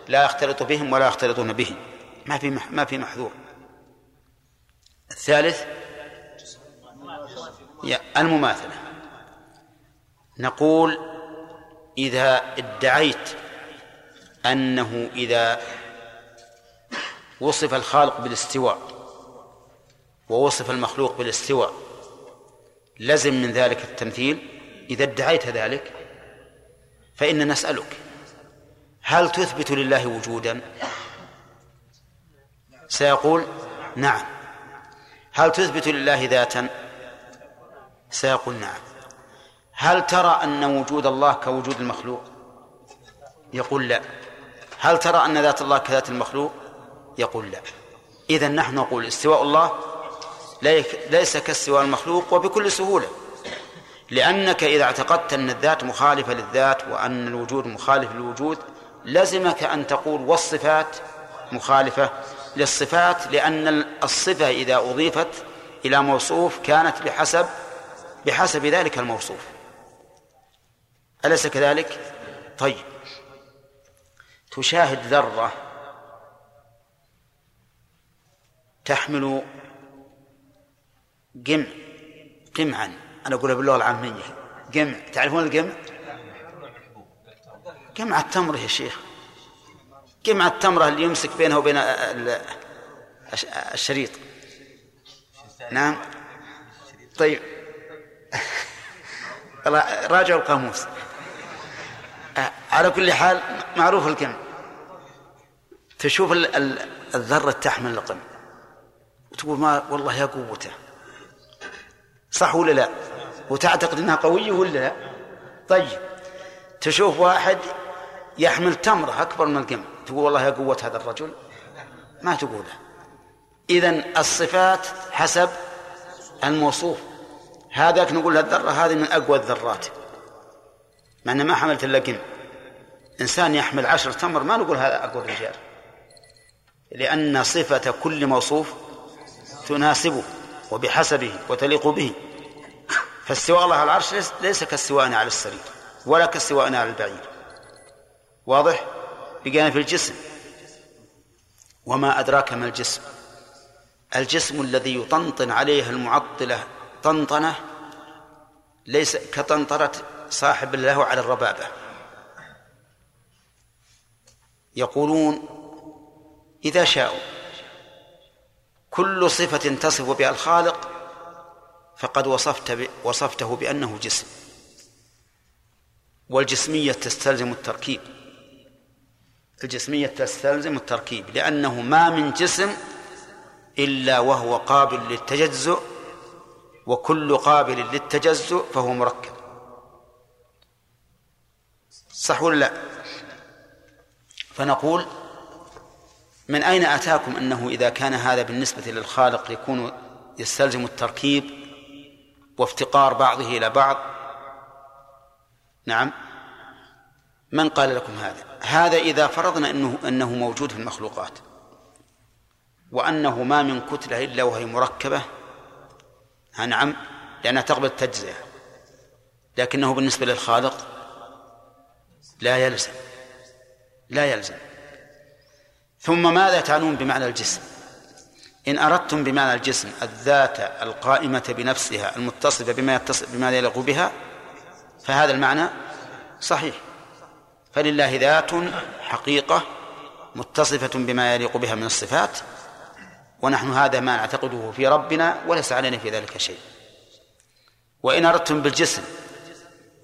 لا يختلط بهم ولا يختلطون به. ما في ما في محذور. الثالث المماثلة. نقول إذا ادعيت أنه إذا وصف الخالق بالاستواء ووصف المخلوق بالاستواء. لزم من ذلك التمثيل. إذا ادعيت ذلك فإن نسألك هل تثبت لله وجودا؟ سيقول نعم. هل تثبت لله ذاتا؟ سيقول نعم. هل ترى أن وجود الله كوجود المخلوق؟ يقول لا. هل ترى أن ذات الله كذات المخلوق؟ يقول لا. إذا نحن نقول استواء الله ليس كاستواء المخلوق وبكل سهولة. لأنك إذا اعتقدت أن الذات مخالفة للذات وأن الوجود مخالف للوجود لزمك أن تقول والصفات مخالفة للصفات لأن الصفة إذا أضيفت إلى موصوف كانت بحسب بحسب ذلك الموصوف. أليس كذلك؟ طيب. تشاهد ذرة تحمل قمع قمعا أنا أقولها باللغة العامية. قمع تعرفون القمع؟ قمع التمر يا شيخ. قمع التمرة اللي يمسك بينها وبين الشريط. نعم. طيب. <laughs> راجعوا القاموس. على كل حال معروف القمع تشوف الذرة تحمل القم وتقول ما والله يا قوته. صح ولا لا؟ وتعتقد إنها قوية ولا لا؟ طيب تشوف واحد يحمل تمرة أكبر من القم تقول والله يا قوة هذا الرجل؟ ما تقوله. إذا الصفات حسب الموصوف. هذاك نقول الذرة هذه من أقوى الذرات. مع ما حملت إلا قم إنسان يحمل عشر تمر ما نقول هذا أقوى الرجال لأن صفة كل موصوف تناسبه وبحسبه وتليق به. فاستواء الله على العرش ليس كاستواءنا على السرير ولا كاستواءنا على البعير. واضح؟ بقينا في الجسم. وما أدراك ما الجسم؟ الجسم الذي يطنطن عليه المعطلة طنطنة ليس كطنطرة صاحب له على الربابة. يقولون إذا شاءوا كل صفة تصف بها الخالق فقد وصفت وصفته بأنه جسم. والجسمية تستلزم التركيب. الجسمية تستلزم التركيب لأنه ما من جسم إلا وهو قابل للتجزؤ وكل قابل للتجزؤ فهو مركب. صح ولا لا؟ فنقول من أين أتاكم أنه إذا كان هذا بالنسبة للخالق يكون يستلزم التركيب وافتقار بعضه إلى بعض؟ نعم. من قال لكم هذا؟ هذا إذا فرضنا أنه أنه موجود في المخلوقات. وأنه ما من كتلة إلا وهي مركبة. نعم. لأنها تقبل التجزئة. لكنه بالنسبة للخالق لا يلزم. لا يلزم. ثم ماذا تعنون بمعنى الجسم؟ إن أردتم بمعنى الجسم الذات القائمة بنفسها المتصفة بما يتصف بما يليق بها فهذا المعنى صحيح. فلله ذات حقيقة متصفة بما يليق بها من الصفات ونحن هذا ما نعتقده في ربنا وليس علينا في ذلك شيء. وإن أردتم بالجسم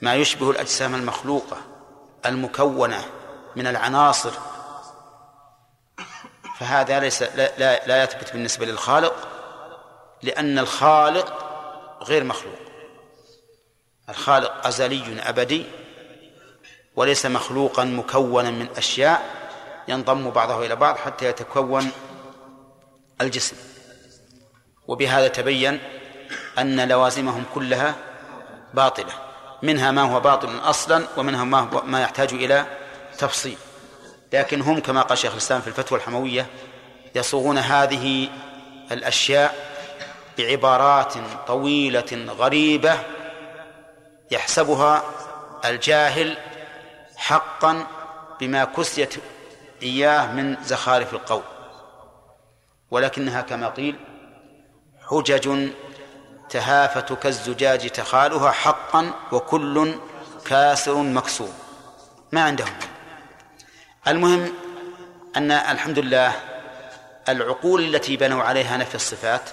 ما يشبه الأجسام المخلوقة المكونة من العناصر فهذا ليس لا, لا, لا يثبت بالنسبة للخالق لأن الخالق غير مخلوق. الخالق أزلي أبدي وليس مخلوقا مكونا من أشياء ينضم بعضه إلى بعض حتى يتكون الجسم. وبهذا تبين أن لوازمهم كلها باطلة منها ما هو باطل أصلا ومنها ما, ما يحتاج إلى تفصيل. لكن هم كما قال شيخ الإسلام في الفتوى الحموية يصوغون هذه الأشياء بعبارات طويلة غريبة يحسبها الجاهل حقا بما كسيت إياه من زخارف القول ولكنها كما قيل حجج تهافت كالزجاج تخالها حقا وكل كاسر مكسور ما عندهم؟ المهم أن الحمد لله العقول التي بنوا عليها نفي الصفات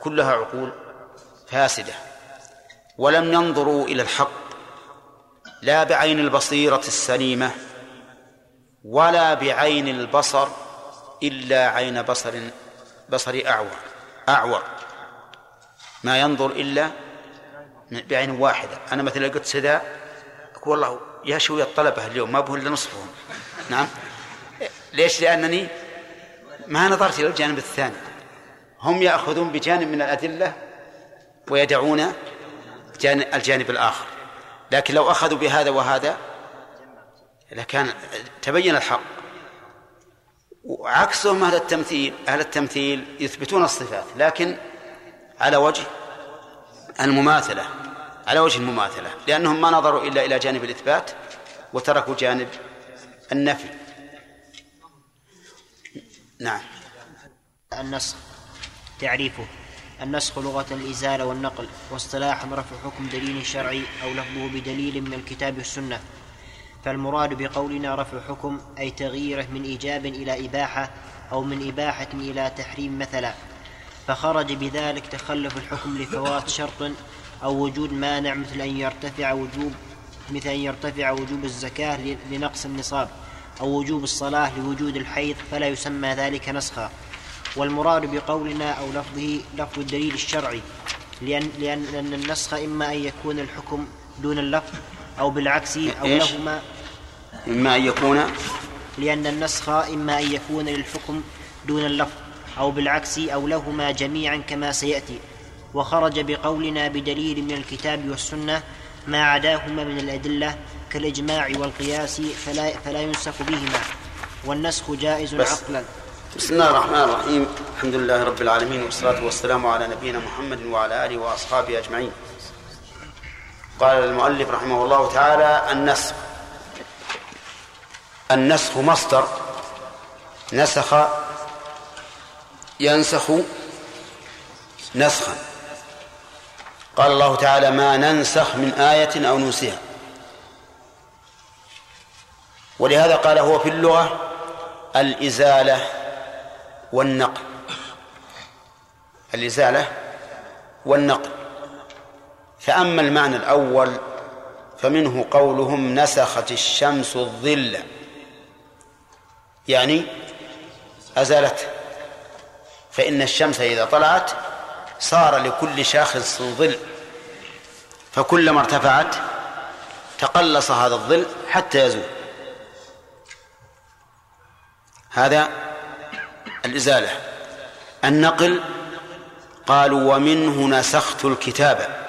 كلها عقول فاسدة ولم ينظروا إلى الحق لا بعين البصيرة السليمة ولا بعين البصر إلا عين بصر بصري أعور أعور. ما ينظر إلا بعين واحدة. أنا مثلا قلت سدى أقول والله يا شوية الطلبة اليوم ما بهم إلا نصفهم نعم. ليش؟ لأنني ما نظرت إلى الجانب الثاني. هم يأخذون بجانب من الأدلة ويدعون الجانب الآخر. لكن لو أخذوا بهذا وهذا لكان تبين الحق. وعكسهم أهل التمثيل أهل التمثيل يثبتون الصفات لكن على وجه المماثلة على وجه المماثلة لأنهم ما نظروا إلا إلى جانب الإثبات وتركوا جانب النفي نعم. النسخ. تعريفه. النسخ لغة الإزالة والنقل واصطلاحا رفع حكم دليل شرعي أو لفظه بدليل من الكتاب والسنة. فالمراد بقولنا رفع حكم أي تغييره من إيجاب إلى إباحة أو من إباحة إلى تحريم مثلا. فخرج بذلك تخلف الحكم لفوات شرط أو وجود مانع مثل أن يرتفع وجوب مثل أن يرتفع وجوب الزكاة لنقص النصاب. أو وجوب الصلاة لوجود الحيض فلا يسمى ذلك نسخا. والمراد بقولنا أو لفظه لفظ الدليل الشرعي لأن, لأن, لأن النسخ إما أن يكون الحكم دون اللفظ أو بالعكس أو إيش؟ لهما. إما أن يكون؟ لأن النسخ إما أن يكون للحكم دون اللفظ أو بالعكس أو لهما جميعا كما سيأتي. وخرج بقولنا بدليل من الكتاب والسنة ما عداهما من الأدلة كالإجماع والقياس فلا, فلا ينسخ بهما والنسخ جائز بس. عقلا. بسم الله الرحمن الرحيم. الحمد لله رب العالمين والصلاة والسلام على نبينا محمد وعلى آله وأصحابه أجمعين. قال المؤلف رحمه الله تعالى النسخ. النسخ مصدر. نسخ. ينسخ نسخا. قال الله تعالى ما ننسخ من آية أو ننسها ولهذا قال هو في اللغة الإزالة والنقل. الإزالة والنقل. فأما المعنى الأول فمنه قولهم نسخت الشمس الظل. يعني أزالته فإن الشمس إذا طلعت صار لكل شاخص ظل. فكلما ارتفعت تقلص هذا الظل حتى يزول. هذا الإزالة. النقل قالوا ومنه نسخت الكتاب.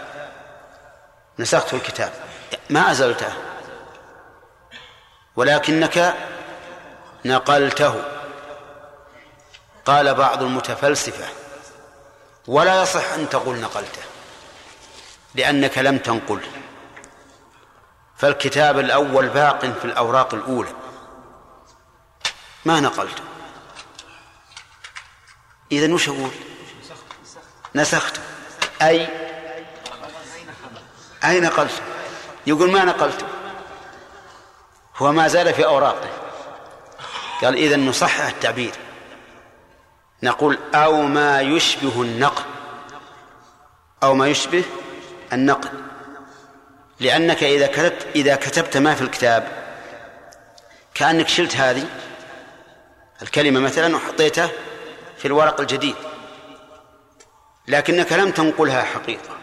نسخت الكتاب. ما أزلته. ولكنك نقلته. قال بعض المتفلسفة ولا يصح أن تقول نقلته لأنك لم تنقله فالكتاب الأول باق في الأوراق الأولى. ما نقلته إذا وش أقول؟ نسخته أي؟ أي نقلته يقول ما نقلته هو ما زال في أوراقه. قال إذا نصحح التعبير. نقول أو ما يشبه النقل. أو ما يشبه النقل. لأنك إذا كتبت إذا كتبت ما في الكتاب كأنك شلت هذه الكلمة مثلا وحطيته في الورق الجديد لكنك لم تنقلها حقيقة.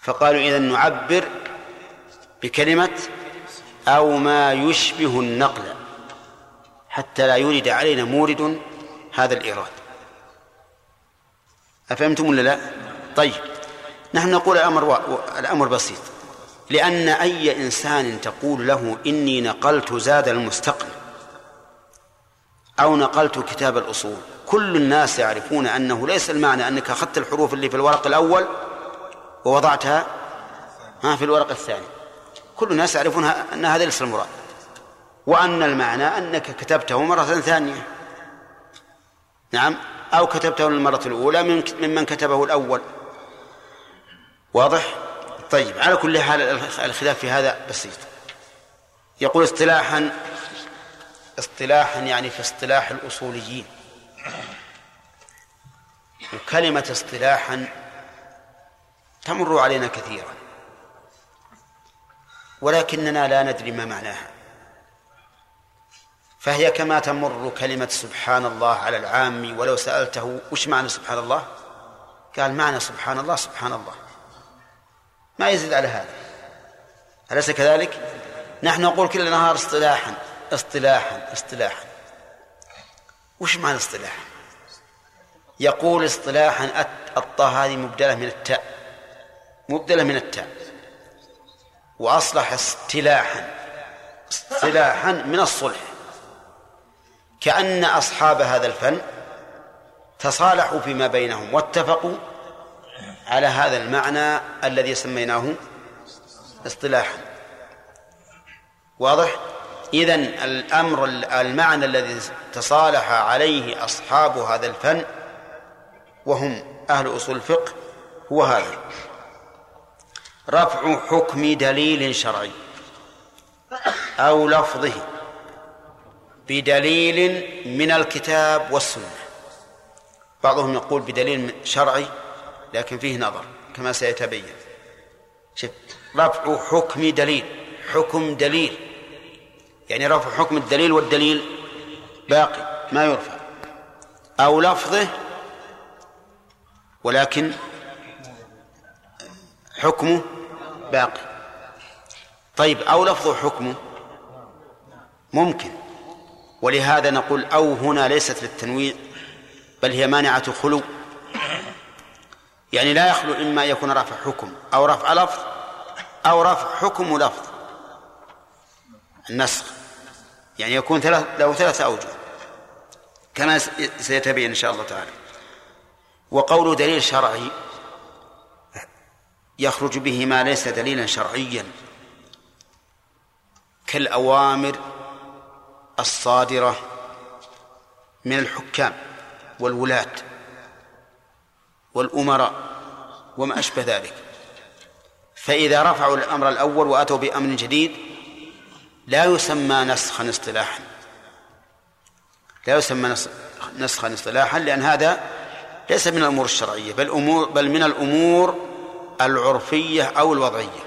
فقالوا إذا نعبر بكلمة أو ما يشبه النقل حتى لا يورد علينا مورد هذا الإيراد. أفهمتم ولا لا؟ طيب نحن نقول الأمر و... الأمر بسيط. لأن أي إنسان تقول له إني نقلت زاد المستقل أو نقلت كتاب الأصول. كل الناس يعرفون أنه ليس المعنى أنك أخذت الحروف اللي في الورق الأول ووضعتها ها في الورق الثاني. كل الناس يعرفون أن هذا ليس المراد. وأن المعنى أنك كتبته مرة ثانية. نعم. أو كتبته للمرة الأولى من ممن كتبه الأول. واضح؟ طيب على كل حال الخلاف في هذا بسيط. يقول اصطلاحا اصطلاحا يعني في اصطلاح الأصوليين. وكلمة اصطلاحا تمر علينا كثيرا. ولكننا لا ندري ما معناها. فهي كما تمر كلمة سبحان الله على العام ولو سألته وش معنى سبحان الله؟ قال معنى سبحان الله سبحان الله. ما يزيد على هذا. أليس كذلك؟ نحن نقول كل نهار اصطلاحا. اصطلاحا اصطلاحا. وش معنى اصطلاحا؟ يقول اصطلاحا الطاء هذه مبدلة من التاء. مبدلة من التاء. وأصلح اصطلاحا اصطلاحا من الصلح. كأن أصحاب هذا الفن تصالحوا فيما بينهم واتفقوا على هذا المعنى الذي سميناه اصطلاحا. واضح؟ إذن الأمر المعنى الذي تصالح عليه أصحاب هذا الفن وهم أهل أصول الفقه هو هذا. رفع حكم دليل شرعي أو لفظه بدليل من الكتاب والسنة. بعضهم يقول بدليل شرعي لكن فيه نظر كما سيتبين. شف رفع حكم دليل حكم دليل. يعني رفع حكم الدليل والدليل باقي ما يرفع. أو لفظه ولكن حكمه باقي. طيب أو لفظه حكمه؟ ممكن. ولهذا نقول أو هنا ليست للتنويع بل هي مانعة خلو. يعني لا يخلو إما أن يكون رفع حكم أو رفع لفظ أو رفع حكم ولفظ النسخ. يعني يكون ثلاث له ثلاثة أوجه كما سيتبين إن شاء الله تعالى. وقول دليل شرعي يخرج به ما ليس دليلا شرعيا كالأوامر الصادرة من الحكام والولاة والأمراء وما أشبه ذلك. فإذا رفعوا الأمر الأول وأتوا بأمر جديد لا يسمى نسخا اصطلاحا. لا يسمى نسخا اصطلاحا لأن هذا ليس من الأمور الشرعية بل أمور بل من الأمور العرفية أو الوضعية.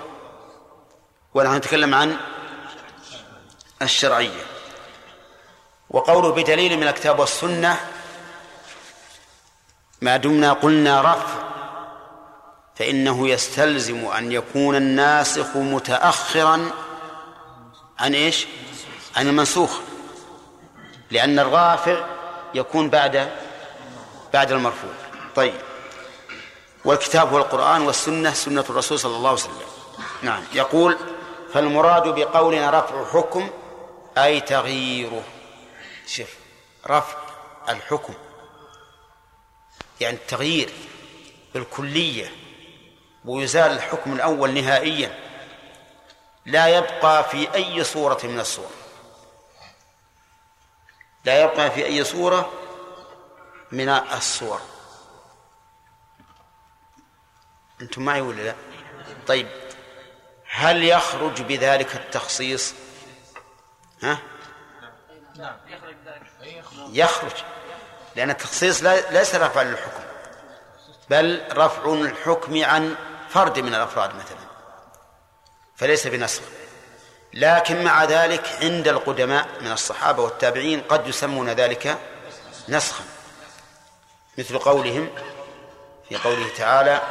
ونحن نتكلم عن الشرعية. وقوله بدليل من الكتاب والسنة ما دمنا قلنا رفع فإنه يستلزم أن يكون الناسخ متأخرا عن إيش؟ عن المنسوخ. لأن الرافع يكون بعد بعد المرفوع. طيب. والكتاب هو القرآن والسنة سنة الرسول صلى الله عليه وسلم. نعم. يقول فالمراد بقولنا رفع حكم أي تغييره. شوف رفع الحكم. يعني التغيير بالكلية ويزال الحكم الأول نهائيا. لا يبقى في أي صورة من الصور. لا يبقى في أي صورة من الصور. أنتم معي ولا لا؟ طيب هل يخرج بذلك التخصيص؟ ها؟ يخرج لأن التخصيص ليس رفع للحكم بل رفع الحكم عن فرد من الأفراد مثلا. فليس بنسخ لكن مع ذلك عند القدماء من الصحابة والتابعين قد يسمون ذلك نسخا. مثل قولهم في قوله تعالى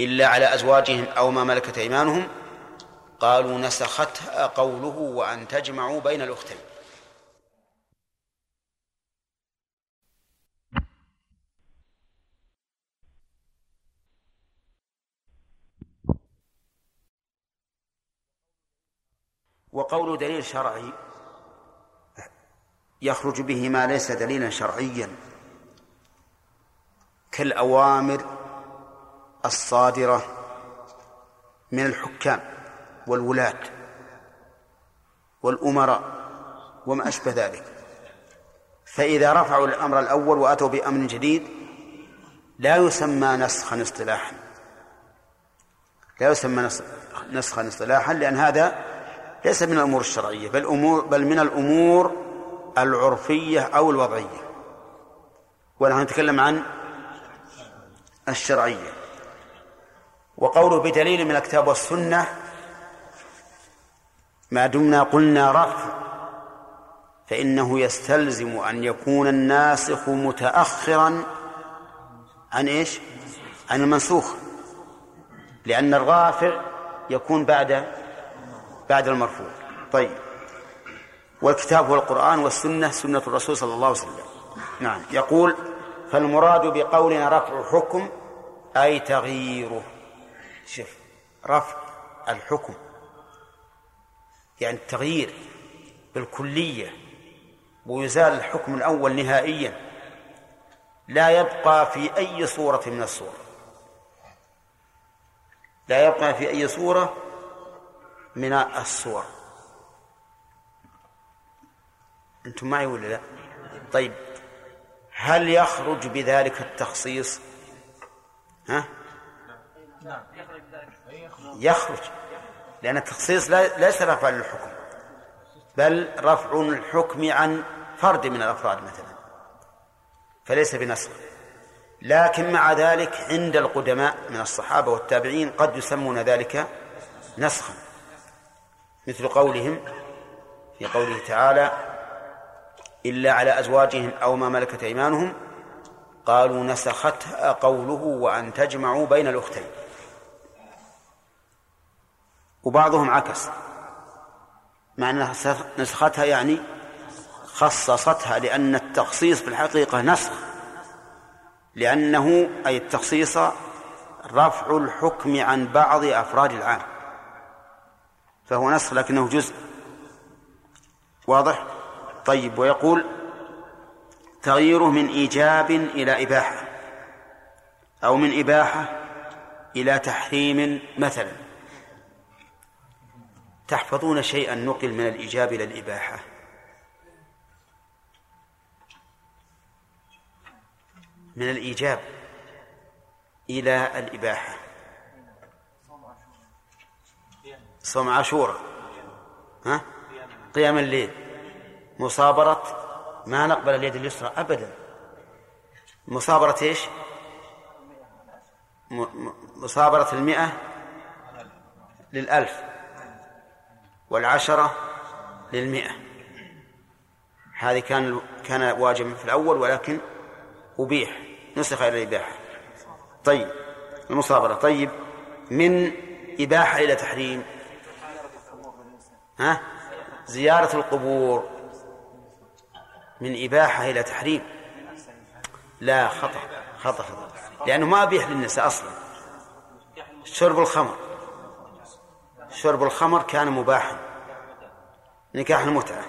إلا على أزواجهم أو ما ملكت أيمانهم قالوا نسختها قوله وأن تجمعوا بين الأختين. وقول دليل شرعي يخرج به ما ليس دليلا شرعيا كالأوامر الصادرة من الحكام والولاة والأمراء وما أشبه ذلك. فإذا رفعوا الأمر الأول وأتوا بأمر جديد لا يسمى نسخا اصطلاحا. لا يسمى نسخا اصطلاحا لأن هذا ليس من الأمور الشرعية بل أمور بل من الأمور العرفية أو الوضعية. ونحن نتكلم عن الشرعية. وقوله بدليل من الكتاب والسنة ما دمنا قلنا رفع فإنه يستلزم أن يكون الناسخ متأخرا عن إيش؟ عن المنسوخ. لأن الرافع يكون بعد بعد المرفوع. طيب. والكتاب هو القرآن والسنة سنة الرسول صلى الله عليه وسلم. نعم. يقول فالمراد بقولنا رفع حكم أي تغييره. شوف رفع الحكم. يعني التغيير بالكلية ويزال الحكم الأول نهائيا. لا يبقى في أي صورة من الصور. لا يبقى في أي صورة من الصور. أنتم معي ولا لا؟ طيب هل يخرج بذلك التخصيص؟ ها؟ يخرج لأن التخصيص ليس رفع للحكم بل رفع الحكم عن فرد من الأفراد مثلا فليس بنسخ لكن مع ذلك عند القدماء من الصحابة والتابعين قد يسمون ذلك نسخا مثل قولهم في قوله تعالى إلا على أزواجهم أو ما ملكت أيمانهم قالوا نسختها قوله وأن تجمعوا بين الأختين. وبعضهم عكس. مع أنها نسختها يعني خصصتها لأن التخصيص في الحقيقة نسخ. لأنه أي التخصيص رفع الحكم عن بعض أفراد العام فهو نسخ لكنه جزء. واضح؟ طيب ويقول تغييره من إيجاب إلى إباحة أو من إباحة إلى تحريم مثلا تحفظون شيئا نقل من الإيجاب إلى الإباحة. من الإيجاب إلى الإباحة. صوم عاشوراء. ها؟ قيام الليل. مصابرة ما نقبل اليد اليسرى أبدا. مصابرة إيش؟ مصابرة المئة للألف والعشرة للمئة. هذه كان كان واجبا في الأول ولكن أبيح. نسخ إلى الإباحة طيب المصابرة. طيب من إباحة إلى تحريم. ها؟ زيارة القبور من إباحة إلى تحريم. لا خطأ خطأ خطأ. لأنه ما أبيح للنساء أصلا. شرب الخمر. شرب الخمر كان مباحا. نكاح المتعة.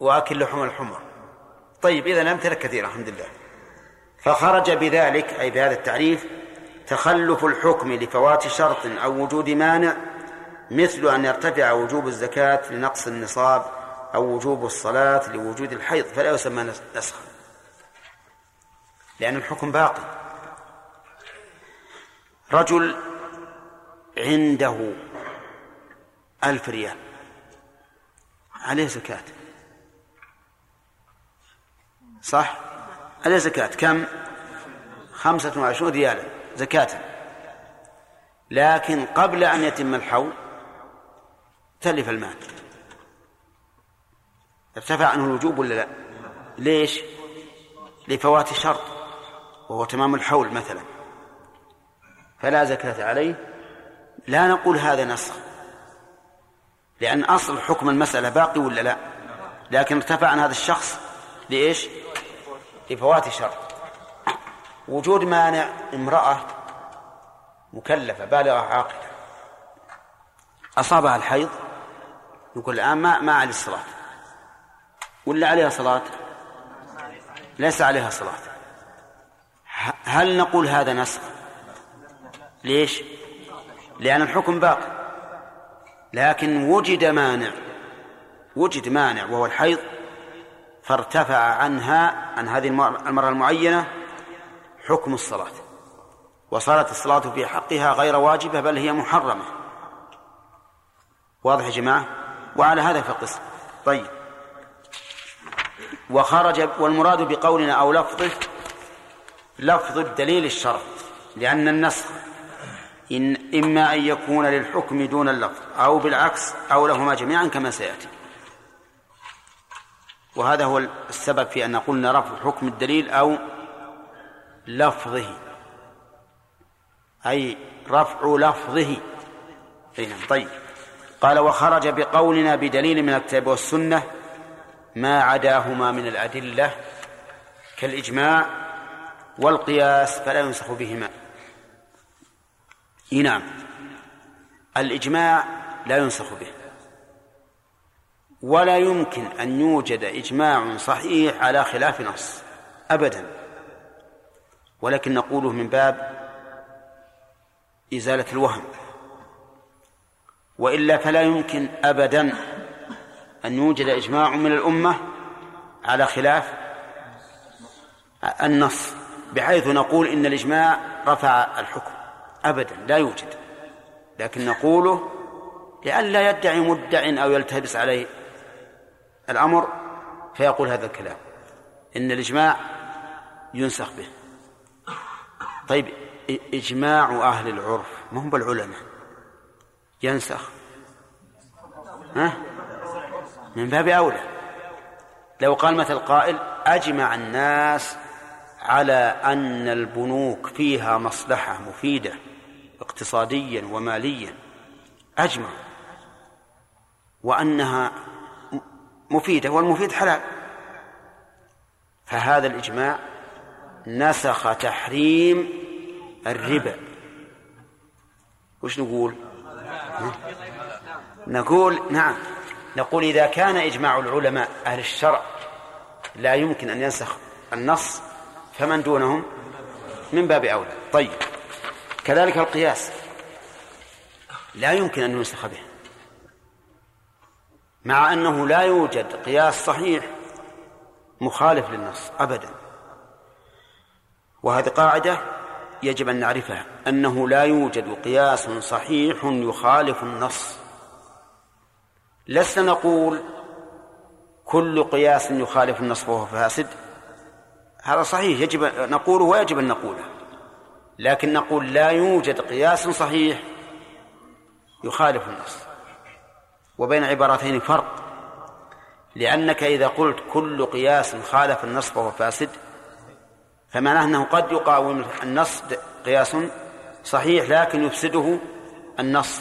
وأكل لحوم الحمر. طيب إذا الأمثلة كثيرة الحمد لله. فخرج بذلك أي بهذا التعريف تخلف الحكم لفوات شرط أو وجود مانع مثل أن يرتفع وجوب الزكاة لنقص النصاب أو وجوب الصلاة لوجود الحيض فلا يسمى نسخا. لأن الحكم باقي رجل عنده ألف ريال عليه زكاة. صح؟ عليه زكاة. كم؟ خمسة وعشرون ريالا زكاة. لكن قبل أن يتم الحول تلف المال. ارتفع عنه الوجوب ولا لا؟ ليش؟ لفوات شرط وهو تمام الحول مثلا. فلا زكاة عليه. لا نقول هذا نسخ لأن أصل حكم المسألة باقي ولا لا؟ لكن ارتفع عن هذا الشخص لإيش؟ لفوات شرط وجود مانع امرأة مكلفة بالغة عاقلة. أصابها الحيض يقول الآن ما ما عليه الصلاة. ولا عليها صلاة؟ ليس عليها صلاة. هل نقول هذا نسخ؟ ليش؟ لأن الحكم باقي لكن وجد مانع. وجد مانع وهو الحيض فارتفع عنها عن هذه المرة المعينة حكم الصلاة. وصارت الصلاة في حقها غير واجبة بل هي محرمة. واضح يا جماعة؟ وعلى هذا فقس طيب. وخرج والمراد بقولنا أو لفظه لفظ الدليل الشرط لأن النسخ إن إما أن يكون للحكم دون اللفظ أو بالعكس أو لهما جميعا كما سيأتي. وهذا هو السبب في أن قلنا رفع حكم الدليل أو لفظه. أي رفع لفظه. نعم طيب. قال وخرج بقولنا بدليل من الكتاب والسنة ما عداهما من الأدلة كالإجماع والقياس فلا ينسخ بهما. نعم. الإجماع لا ينسخ به. ولا يمكن أن يوجد إجماع صحيح على خلاف نص. أبدا. ولكن نقوله من باب إزالة الوهم. وإلا فلا يمكن أبدا أن يوجد إجماع من الأمة على خلاف النص بحيث نقول إن الإجماع رفع الحكم. أبدا لا يوجد. لكن نقوله لئلا يدعي مدع أو يلتبس عليه الأمر فيقول هذا الكلام. إن الإجماع ينسخ به. طيب إجماع أهل العرف ما هم بالعلماء؟ ينسخ. ها؟ من باب أولى. لو قال مثل قائل أجمع الناس على أن البنوك فيها مصلحة مفيدة اقتصاديا وماليا. أجمع. وأنها مفيدة والمفيد حلال. فهذا الإجماع نسخ تحريم الربا. وش نقول؟ نقول نعم. نقول إذا كان إجماع العلماء أهل الشرع لا يمكن أن ينسخ النص فمن دونهم؟ من باب أولى. طيب. كذلك القياس. لا يمكن أن ينسخ به. مع أنه لا يوجد قياس صحيح مخالف للنص أبدا. وهذه قاعدة يجب أن نعرفها أنه لا يوجد قياس صحيح يخالف النص. لسنا نقول كل قياس يخالف النص فهو فاسد هذا صحيح يجب نقوله ويجب أن نقوله. لكن نقول لا يوجد قياس صحيح يخالف النص. وبين عبارتين فرق. لأنك إذا قلت كل قياس خالف النص فهو فاسد فمعناه أنه قد يقاوم النص قياس صحيح لكن يفسده النص.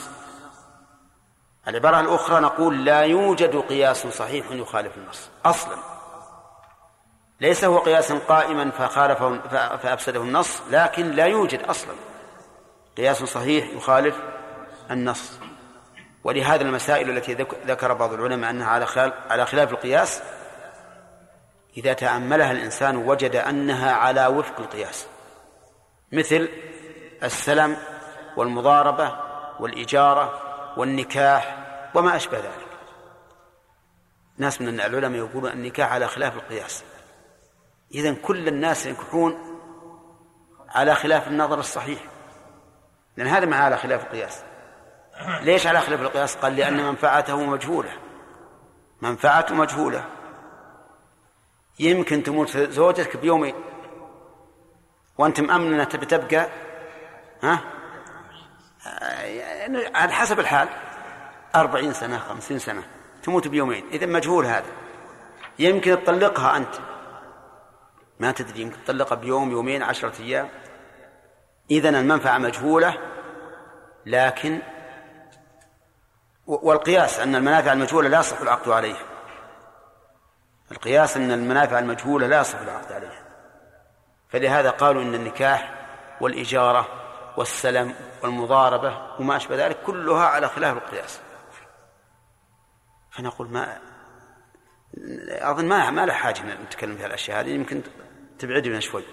العبارة الأخرى نقول لا يوجد قياس صحيح يخالف النص أصلا. ليس هو قياسا قائما فخالفه فأفسده النص لكن لا يوجد أصلا قياس صحيح يخالف النص. ولهذا المسائل التي ذكر بعض العلماء أنها على على خلاف القياس إذا تأملها الإنسان وجد أنها على وفق القياس. مثل السلم والمضاربة والإجارة والنكاح وما أشبه ذلك. ناس من العلماء يقولون النكاح على خلاف القياس. إذن كل الناس ينكحون على خلاف النظر الصحيح. لأن هذا مع على خلاف القياس. ليش على خلاف القياس؟ قال لأن منفعته مجهولة. منفعته مجهولة. يمكن تموت زوجتك بيومين وأنت مأمن أنها تبي تبقى؟ ها؟ يعني على حسب الحال. أربعين سنة خمسين سنة. تموت بيومين. إذا مجهول هذا. يمكن تطلقها أنت. ما تدري يمكن تطلقها بيوم يومين عشرة أيام. إذا المنفعة مجهولة لكن والقياس أن المنافع المجهولة لا يصح العقد عليها. القياس أن المنافع المجهولة لا يصح العقد عليها. فلهذا قالوا إن النكاح والإجارة والسلم والمضاربة وما أشبه ذلك كلها على خلاف القياس. فنقول ما أظن ما ما له حاجة نتكلم في الأشياء هذه يمكن تبعدنا شوي.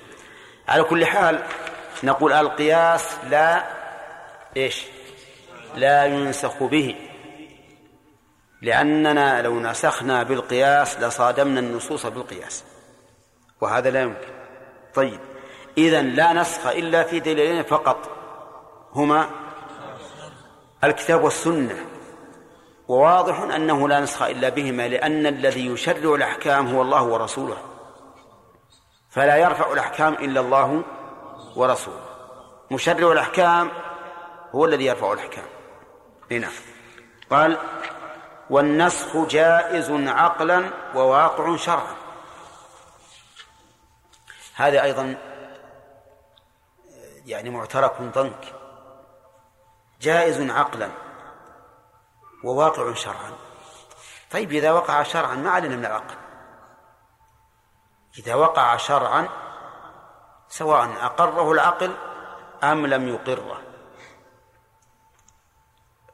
على كل حال نقول القياس لا إيش؟ لا ينسخ به. لأننا لو نسخنا بالقياس لصادمنا النصوص بالقياس. وهذا لا يمكن. طيب إذا لا نسخ إلا في دليلين فقط. هما الكتاب والسنة. وواضح أنه لا نسخ إلا بهما لأن الذي يشرع الأحكام هو الله ورسوله. فلا يرفع الأحكام إلا الله ورسوله. مشرع الأحكام هو الذي يرفع الأحكام. هنا قال والنسخ جائز عقلا وواقع شرعا. هذا أيضا يعني معترك ضنك. جائز عقلا وواقع شرعا. طيب إذا وقع شرعا ما علينا من العقل. إذا وقع شرعا سواء أقره العقل أم لم يقره.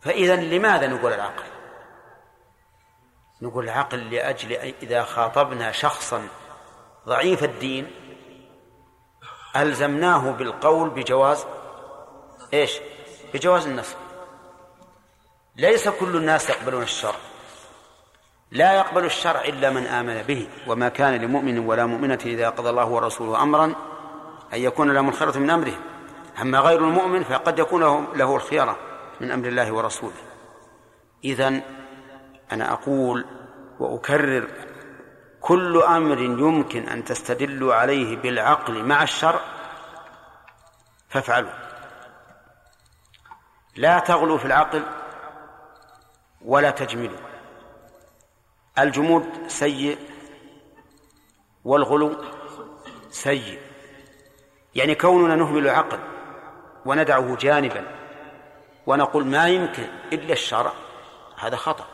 فإذا لماذا نقول العقل؟ نقول العقل لأجل إذا خاطبنا شخصا ضعيف الدين ألزمناه بالقول بجواز إيش؟ بجواز النصر ليس كل الناس يقبلون الشرع. لا يقبل الشرع إلا من آمن به. وما كان لمؤمن ولا مؤمنة إذا قضى الله ورسوله أمرا أن يكون لهم الخيرة من أمره. أما غير المؤمن فقد يكون له الخيرة من أمر الله ورسوله. إذن أنا أقول وأكرر كل أمر يمكن أن تستدلوا عليه بالعقل مع الشرع فافعلوا. لا تغلوا في العقل ولا تجملوا. الجمود سيء والغلو سيء. يعني كوننا نهمل العقل وندعه جانبا ونقول ما يمكن إلا الشرع هذا خطأ.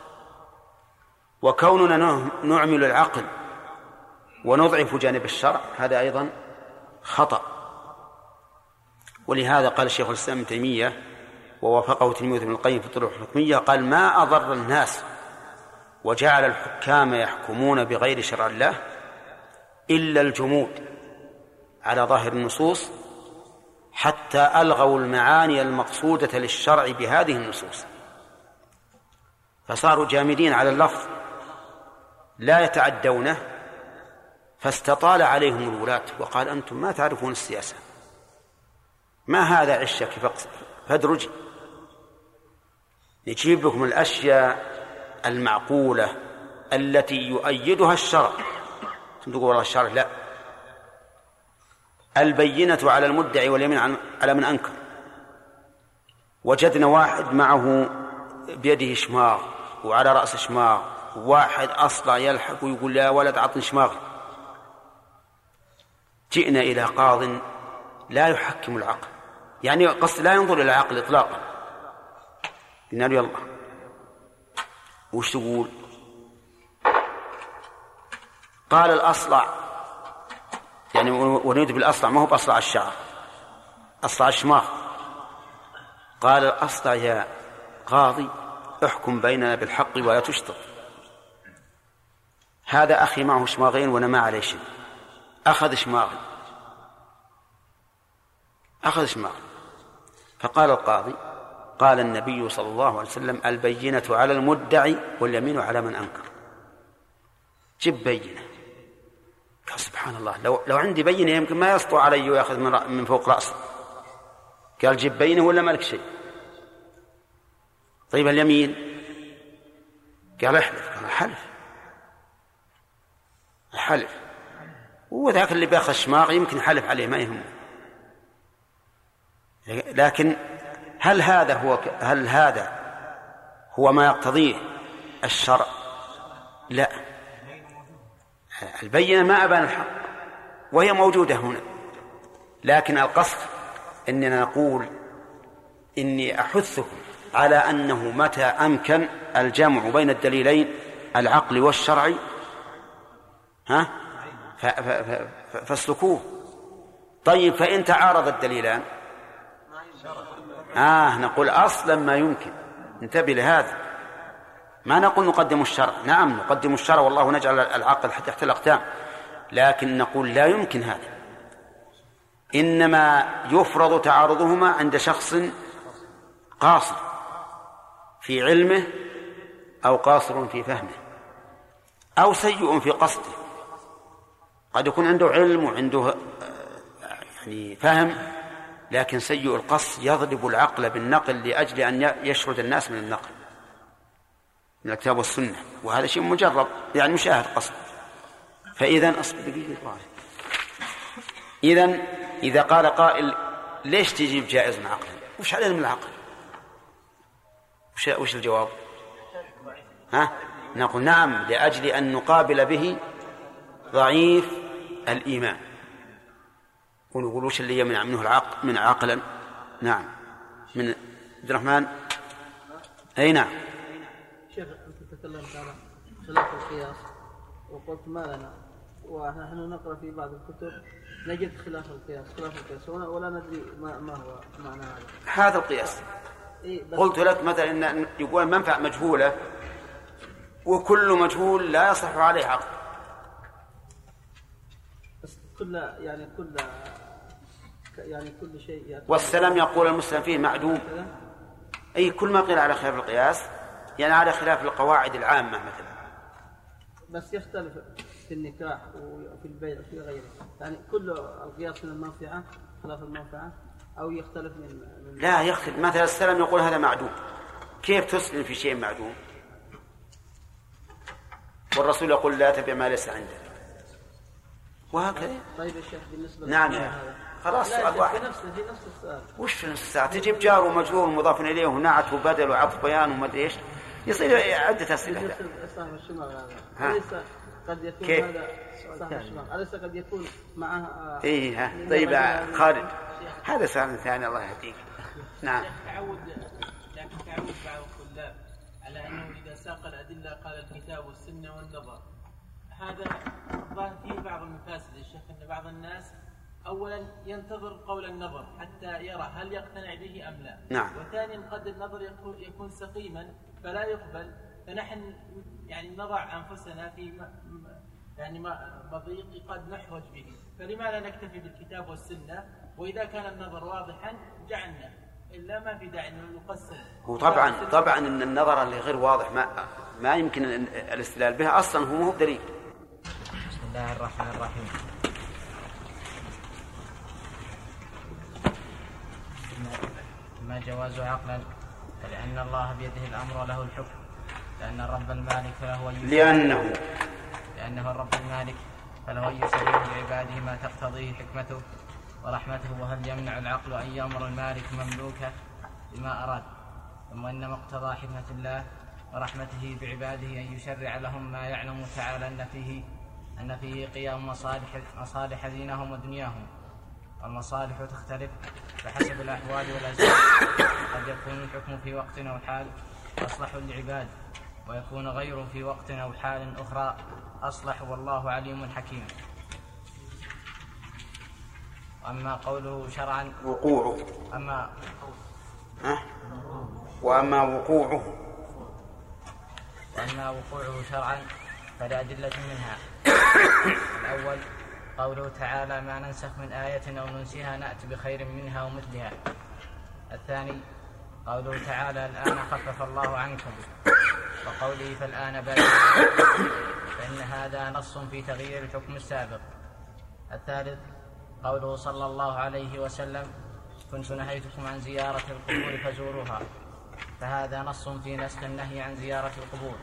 وكوننا نعمل العقل ونضعف جانب الشرع هذا أيضا خطأ. ولهذا قال الشيخ الإسلام ابن تيمية ووافقه تلميذ ابن القيم في الطرق الحكمية قال ما أضر الناس وجعل الحكام يحكمون بغير شرع الله إلا الجمود على ظاهر النصوص حتى ألغوا المعاني المقصودة للشرع بهذه النصوص. فصاروا جامدين على اللفظ لا يتعدونه فاستطال عليهم الولاة وقال أنتم ما تعرفون السياسة. ما هذا عشك فادرج نجيب لكم الأشياء المعقولة التي يؤيدها الشرع. تقول والله الشرع لا. البينة على المدعي واليمين على من أنكر. وجدنا واحد معه بيده شماغ وعلى رأس شماغ. واحد أصلع يلحق ويقول يا ولد عطني شماغ جئنا إلى قاض لا يحكم العقل. يعني قصد لا ينظر إلى العقل إطلاقا. قلنا له يلا. وش تقول؟ قال الأصلع. يعني ونريد بالأصلع ما هو بأصلع الشعر. أصلع الشماغ. قال الأصلع يا قاضي احكم بيننا بالحق ولا تشطط هذا أخي معه شماغين وأنا ما عليه شيء. أخذ شماغي. أخذ شماغي. فقال القاضي قال النبي صلى الله عليه وسلم البينة على المدعي واليمين على من أنكر. جب بينة. قال سبحان الله لو لو عندي بينة يمكن ما يسطو علي ويأخذ من, من فوق رأسه قال جب بينة ولا مالك شيء؟ طيب اليمين؟ قال احلف. قال حلف. حلف. وذاك اللي بياخذ شماغ يمكن يحلف عليه ما يهمه. لكن هل هذا هو هل هذا هو ما يقتضيه الشرع؟ لا. البينة ما أبان الحق وهي موجودة هنا. لكن القصد أننا نقول إني أحثكم على أنه متى أمكن الجمع بين الدليلين العقل والشرعي ها؟ فاسلكوه. طيب فإن تعارض الدليلان. آه نقول أصلا ما يمكن. انتبه لهذا. ما نقول نقدم الشرع. نعم نقدم الشرع والله نجعل العقل تحت الأقدام. لكن نقول لا يمكن هذا. إنما يفرض تعارضهما عند شخص قاصر في علمه أو قاصر في فهمه أو سيء في قصده. قد يكون عنده علم وعنده يعني فهم لكن سيء القصد يضرب العقل بالنقل لأجل أن يشرد الناس من النقل من الكتاب والسنة. وهذا شيء مجرب يعني مشاهد قصد. فإذا أصبر دقيقة إذا إذا قال قائل ليش تجيب جائز مع عقل؟ وش علينا من العقل؟ وش, وش الجواب؟ ها؟ نقول نعم لأجل أن نقابل به ضعيف الإيمان. ونقول وش اللي يمنع منه العقل من عقلا نعم. من عبد الرحمن؟ أي نعم. شيخ أنت تكلمت على خلاف القياس. وقلت ما لنا؟ ونحن نقرأ في بعض الكتب نجد خلاف القياس خلاف القياس. ولا ندري ما, ما هو معنى هذا. هذا القياس. إيه قلت لك مثلا ان يقول منفعة مجهولة وكل مجهول لا يصح عليه عقل كل يعني كل يعني كل شيء والسلام يقول المسلم فيه معدوم. أي كل ما قيل على خلاف القياس يعني على خلاف القواعد العامة مثلا. بس يختلف في النكاح وفي البيع وفي غيره. يعني كل القياس من المنفعة خلاف المنفعة أو يختلف من, من لا يختلف. مثلا السلام يقول هذا معدوم. كيف تسلم في شيء معدوم؟ والرسول يقول لا تبع ما ليس عندك. وهكذا. طيب يا شيخ بالنسبة نعم. يا خلاص سؤال واحد. في نفس في نفس السؤال. وش في نفس الساعة؟ تجيب جار ومجرور مضاف إليه ونعت وبدل وعطف بيان وما أدري إيش. يصير عدة أسئلة. صاحب الشمال هذا. أليس قد يكون كيف؟ هذا صاحب الشمال أليس قد يكون معه آه، إيه ها. طيب هذا- خالد. هذا سؤال ثاني الله يهديك. نعم. تعود لكن تعود بعض الطلاب على أنه إذا ساق الأدلة قال الكتاب والسنة والنظر. هذا ظاهر فيه بعض المفاسد يا شيخ إن بعض الناس اولا ينتظر قول النظر حتى يرى هل يقتنع به أم لا. نعم. وثانيا قد النظر يكون- سقيما فلا يقبل. فنحن يعني نضع أنفسنا في يعني ما- مضيق قد نحرج به. فلما لا نكتفي بالكتاب والسنة؟ وإذا كان النظر واضحا جعلنا. إلا ما في داعي انه يقسم وطبعا طبعا إن النظر اللي غير واضح ما ما يمكن الاستدلال به أصلا هو مو بدليل. بسم الله الرحمن الرحيم ما جواز عقلا فلأن الله بيده الأمر وله الحكم لأن الرب المالك فهو يسلم لأنه لأنه الرب المالك فله أن يسلم لعباده ما تقتضيه حكمته ورحمته وهل يمنع العقل أن يأمر المالك مملوكه بما أراد ثم إن مقتضى حكمة الله ورحمته بعباده أن يشرع لهم ما يعلم تعالى أن فيه أن فيه قيام مصالح مصالح دينهم ودنياهم. والمصالح تختلف بحسب الأحوال والأزمان. قد يكون الحكم في وقت أو حال أصلح للعباد ويكون غيره في وقت أو حال أخرى أصلح والله عليم حكيم. وأما قوله شرعا وقوعه. أما ها؟ وأما وقوعه. وأما وقوعه شرعا فلأدلة منها. الأول قوله تعالى ما ننسخ من آية أو ننسها نأت بخير منها ومثلها الثاني قوله تعالى الآن خفف الله عنكم. وقوله فالآن باشروا فإن هذا نص في تغيير الحكم السابق. الثالث قوله صلى الله عليه وسلم كنت نهيتكم عن زيارة القبور فزوروها. فهذا نص في نسخ النهي عن زيارة القبور.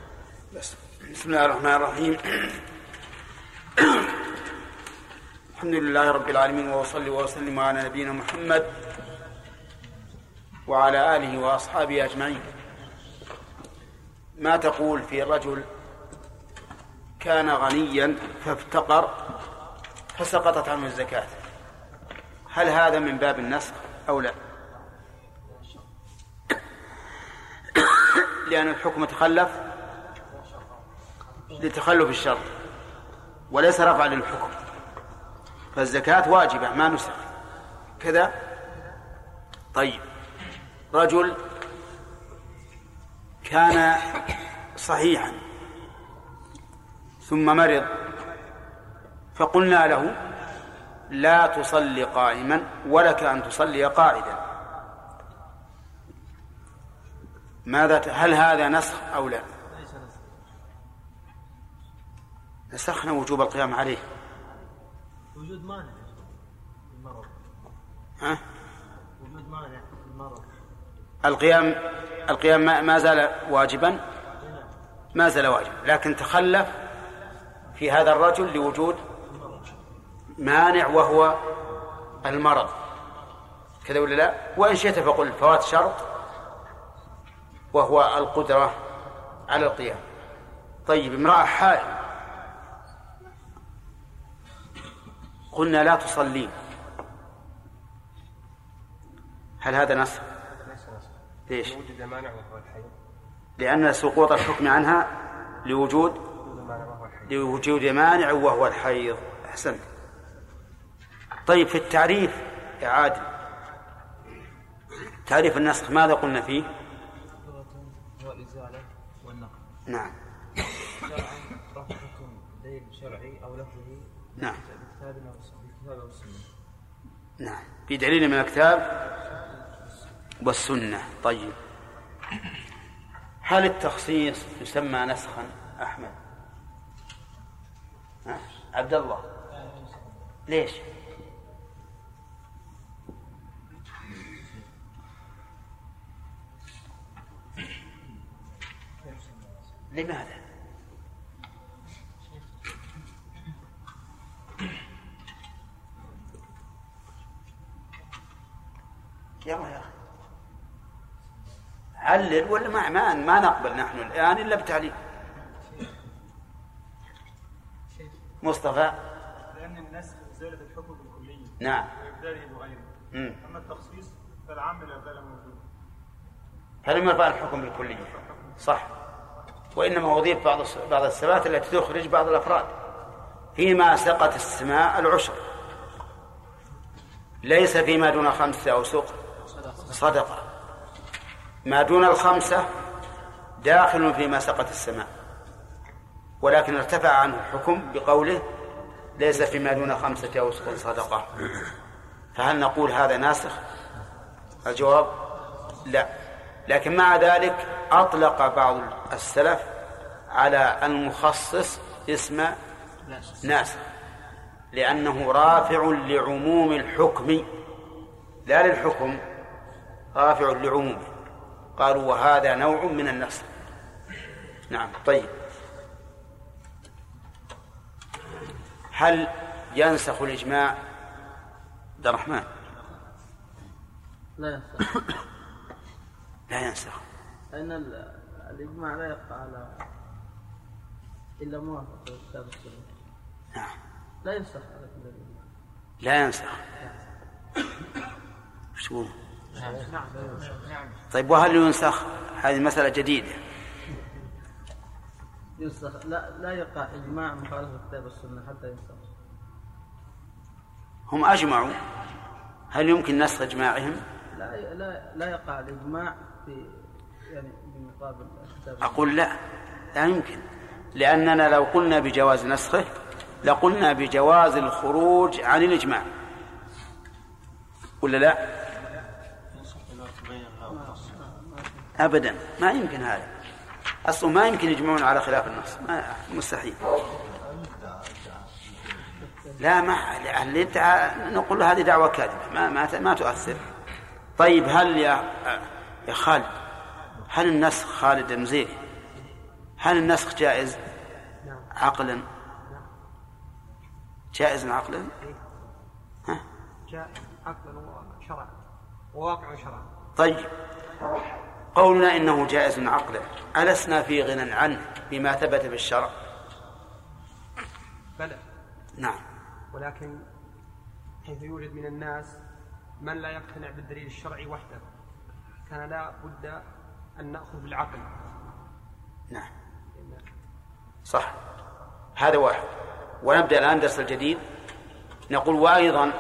بس بسم الله الرحمن الرحيم. الحمد لله رب العالمين وأصلي وأسلم على نبينا محمد وعلى آله وأصحابه أجمعين. ما تقول في رجل كان غنيا فافتقر فسقطت عنه الزكاة؟ هل هذا من باب النسخ أو لا؟ <coughs> لأن الحكم تخلف لتخلف الشرط وليس رفعا للحكم. فالزكاة واجبة ما نسخ. كذا؟ طيب. رجل كان صحيحا ثم مرض فقلنا له لا تصلي قائما ولك أن تصلي قاعدا. ماذا هل هذا نسخ أو لا؟ نسخنا وجوب القيام عليه. وجود مانع المرض ها؟ وجود مانع المرض القيام القيام ما ما زال واجبا؟ ما زال واجبا. لكن تخلف في هذا الرجل لوجود مانع وهو المرض. كذا ولا لا؟ وإن شئت فقل. فوات شرط وهو القدرة على القيام. طيب امرأة حائل قلنا لا تصلين هل هذا نص؟ ليش؟ وجد مانع وهو الحي لأن سقوط الحكم عنها لوجود لوجود مانع وهو الحيض أحسنت طيب في التعريف يا عادل تعريف النسخ ماذا قلنا فيه؟ والإزالة والنقل نعم شرعا رفع حكم دليل شرعي أو لفظه نعم بالكتاب أو بالكتاب أو السنة نعم. بدليل من الكتاب والسنة. طيب. هل التخصيص يسمى نسخا أحمد؟ عبد الله. ليش؟ لماذا؟ يلا يا أخي علل ولا ما ما, ما نقبل نحن الآن إلا بتعليل مصطفى؟ لأن الناس زالت الحكم بالكلية نعم. وإبداله بغيره. أما التخصيص فالعام لا زال موجود. فلم يرفع الحكم بالكلية صح. وإنما أضيف بعض بعض الصفات التي تخرج بعض الأفراد. فيما سقط السماء العشر. ليس فيما دون خمسة أو سق صدقة. ما دون الخمسة داخل فيما سقط السماء. ولكن ارتفع عنه الحكم بقوله ليس فيما دون خمسة أو سق صدقة. فهل نقول هذا ناسخ؟ الجواب لا. لكن مع ذلك أطلق بعض السلف على المخصص اسم ناسخ. لأنه رافع لعموم الحكم. لا للحكم رافع لعمومه. قالوا وهذا نوع من النسخ نعم طيب. هل ينسخ الإجماع؟ عبد الرحمن. لا ينسخ. <coughs> لا ينسخ. لأن ال- الإجماع لا يقع على إلا موافقة الكتاب والسنة نعم. لا ينسخ على كل الإجماع. لا ينسخ. إيش تقول؟ طيب وهل ينسخ؟ هذه مسألة جديدة. ينسخ. لا لا يقع إجماع مخالفة الكتاب والسنة حتى ينسخ. هم أجمعوا. هل يمكن نسخ إجماعهم؟ لا لا لا يقع الإجماع في يعني بمقابل الكتاب. أقول لا لا يمكن. لأننا لو قلنا بجواز نسخه لقلنا بجواز الخروج عن الإجماع. ولا لا؟ أبدا. ما يمكن هذا. أصلا ما يمكن يجمعون على خلاف النص. ما مستحيل. لا ما اللي يدعى نقول هذه دعوة كاذبة. ما ما ما تؤثر. طيب هل يا يا خالد هل النسخ خالد المزيري هل النسخ جائز؟ عقلا. جائز عقلا؟ ها؟ جاء عقلا وشرعا وواقع شرعا. طيب. قولنا إنه جائز عقلا ألسنا في غنى عنه بما ثبت بالشرع بلى. نعم. ولكن حيث يوجد من الناس من لا يقتنع بالدليل الشرعي وحده كان لا بد أن نأخذ بالعقل. نعم. صح. هذا واحد. ونبدأ الآن درس الجديد. نقول وأيضا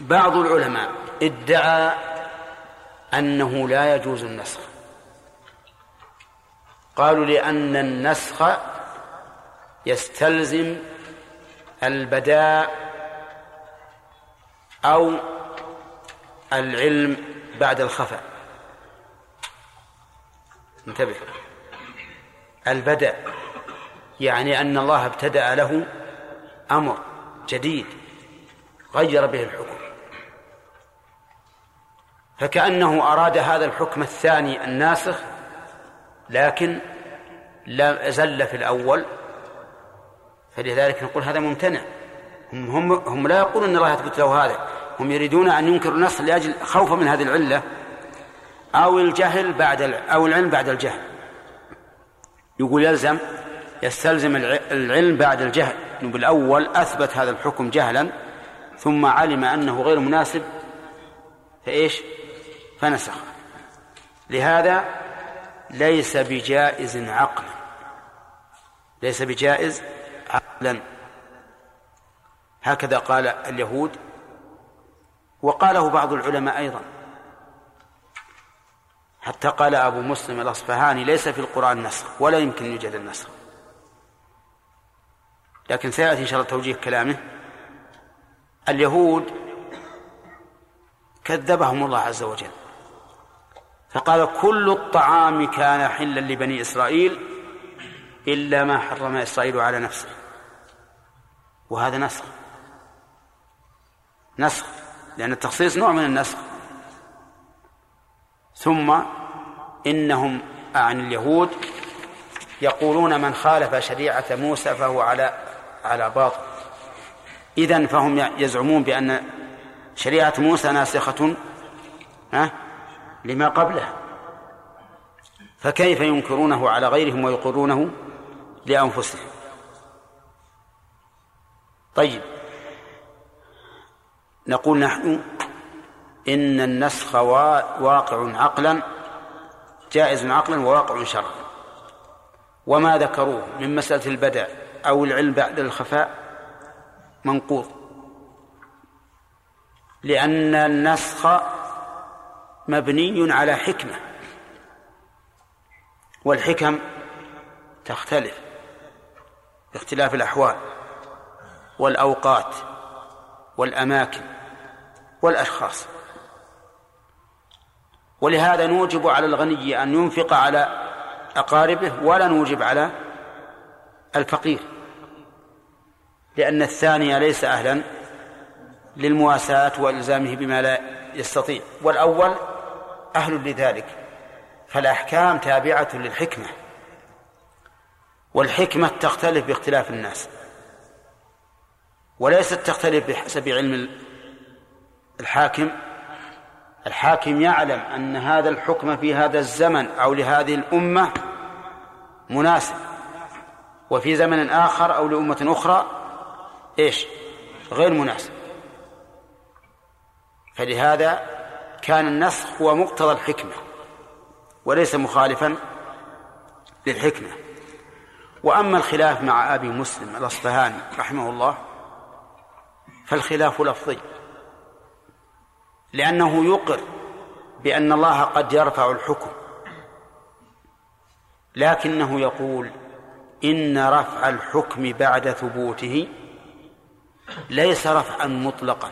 بعض العلماء ادعى أنه لا يجوز النسخ. قالوا لأن النسخ يستلزم البداء أو العلم بعد الخفاء. انتبه. البدء يعني أن الله ابتدأ له أمر جديد غير به الحكم. فكأنه أراد هذا الحكم الثاني الناسخ لكن لا زل في الأول. فلذلك نقول هذا ممتنع. هم, هم, هم لا يقولون أن الله يثبت له هذا. هم يريدون أن ينكروا النص لأجل خوفا من هذه العلة أو الجهل بعد أو العلم بعد الجهل. يقول يلزم يستلزم العلم بعد الجهل. بالأول أثبت هذا الحكم جهلا ثم علم أنه غير مناسب. فإيش؟ فنسخ. لهذا ليس بجائز عقلا. ليس بجائز عقلا. هكذا قال اليهود وقاله بعض العلماء أيضا. حتى قال أبو مسلم الأصفهاني ليس في القرآن نسخ ولا يمكن يوجد النسخ. لكن سيأتي إن شاء الله توجيه كلامه. اليهود كذبهم الله عز وجل. فقال كل الطعام كان حلا لبني إسرائيل إلا ما حرم إسرائيل على نفسه. وهذا نسخ. نسخ. لأن التخصيص نوع من النسخ. ثم إنهم عن اليهود يقولون من خالف شريعة موسى فهو على على باطل. إذن فهم يزعمون بأن شريعة موسى ناسخة. ها؟ لما قبلها فكيف ينكرونه على غيرهم ويقرونه لأنفسهم؟ طيب. نقول نحن إن النسخ واقع عقلا جائز عقلا وواقع شرعا. وما ذكروه من مسألة البدع أو العلم بعد الخفاء منقوض. لأن النسخ مبني على حكمة. والحكم تختلف باختلاف الأحوال والأوقات والأماكن والأشخاص. ولهذا نوجب على الغني أن ينفق على أقاربه ولا نوجب على الفقير لأن الثاني ليس أهلا للمواساة وإلزامه بما لا يستطيع. والأول أهل لذلك. فالأحكام تابعة للحكمة والحكمة تختلف باختلاف الناس وليست تختلف بحسب علم الحاكم. الحاكم يعلم أن هذا الحكم في هذا الزمن أو لهذه الأمة مناسب وفي زمن آخر أو لأمة أخرى إيش؟ غير مناسب. فلهذا كان النسخ هو مقتضى الحكمة وليس مخالفا للحكمة. وأما الخلاف مع أبي مسلم الأصفهاني رحمه الله فالخلاف لفظي لأنه يقر بأن الله قد يرفع الحكم لكنه يقول إن رفع الحكم بعد ثبوته ليس رفعا مطلقا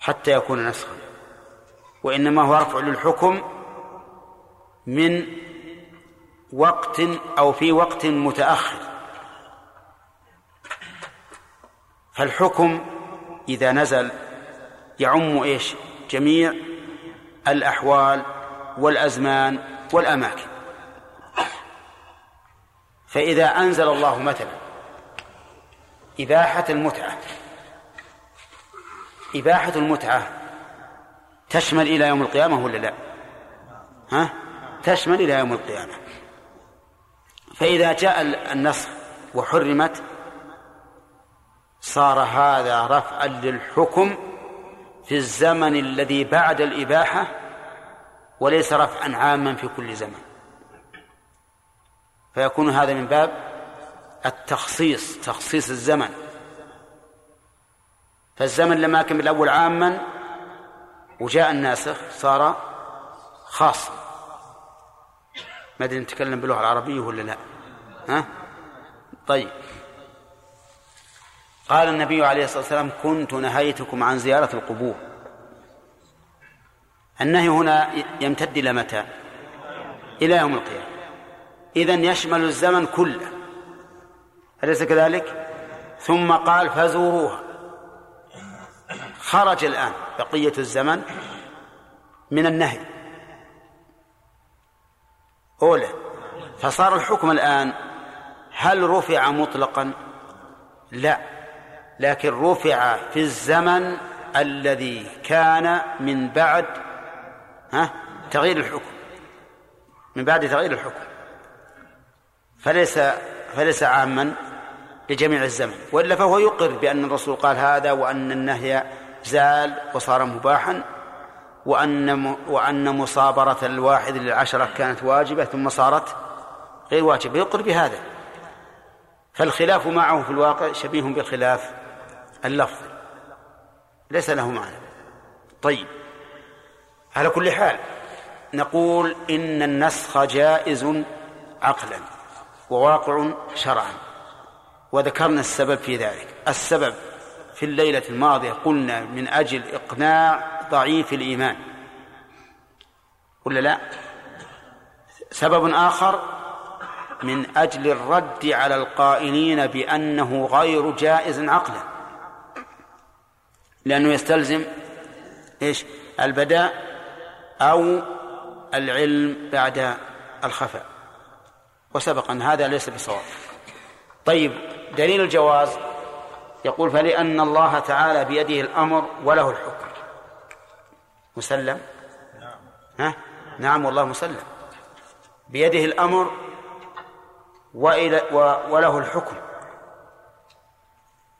حتى يكون نسخا. وإنما هو رفع للحكم من وقت أو في وقت متأخر فالحكم إذا نزل يعم إيش؟ جميع الأحوال والأزمان والأماكن فإذا أنزل الله مثلا إباحة المتعة إباحة المتعة تشمل إلى يوم القيامة ولا لا؟ ها؟ تشمل إلى يوم القيامة فإذا جاء النصر وحرمت صار هذا رفعا للحكم في الزمن الذي بعد الإباحة وليس رفعا عاما في كل زمن فيكون هذا من باب التخصيص تخصيص الزمن فالزمن لما كان بالأول عاما وجاء الناسخ صار خاصا ما أدري نتكلم باللغة العربية ولا لا. ها؟ طيب. قال النبي عليه الصلاة والسلام كنت نهيتكم عن زيارة القبور. النهي هنا يمتد إلى متى؟ إلى يوم القيامة. اذا يشمل الزمن كله. أليس كذلك؟ ثم قال فزوروها. خرج الآن بقية الزمن من النهي. أولى فصار الحكم الآن هل رفع مطلقا؟ لا لكن رفع في الزمن الذي كان من بعد ها تغيير الحكم. من بعد تغيير الحكم. فليس فليس عاما لجميع الزمن وإلا فهو يقر بأن الرسول قال هذا وأن النهي زال وصار مباحا وأن وأن مصابرة الواحد للعشرة كانت واجبة ثم صارت غير واجبة. يقر بهذا. فالخلاف معه في الواقع شبيه بالخلاف اللفظ ليس له معنى. طيب. على كل حال نقول إن النسخ جائز عقلا وواقع شرعا وذكرنا السبب في ذلك. السبب في الليلة الماضية قلنا من أجل إقناع ضعيف الإيمان. ولا لا. سبب آخر من أجل الرد على القائلين بأنه غير جائز عقلا. لأنه يستلزم إيش؟ البداء أو العلم بعد الخفاء. وسبق أن هذا ليس بصواب. طيب دليل الجواز. يقول فلأن الله تعالى بيده الأمر وله الحكم. مسلم؟ ها؟ نعم والله مسلم. بيده الأمر وإلى وله الحكم.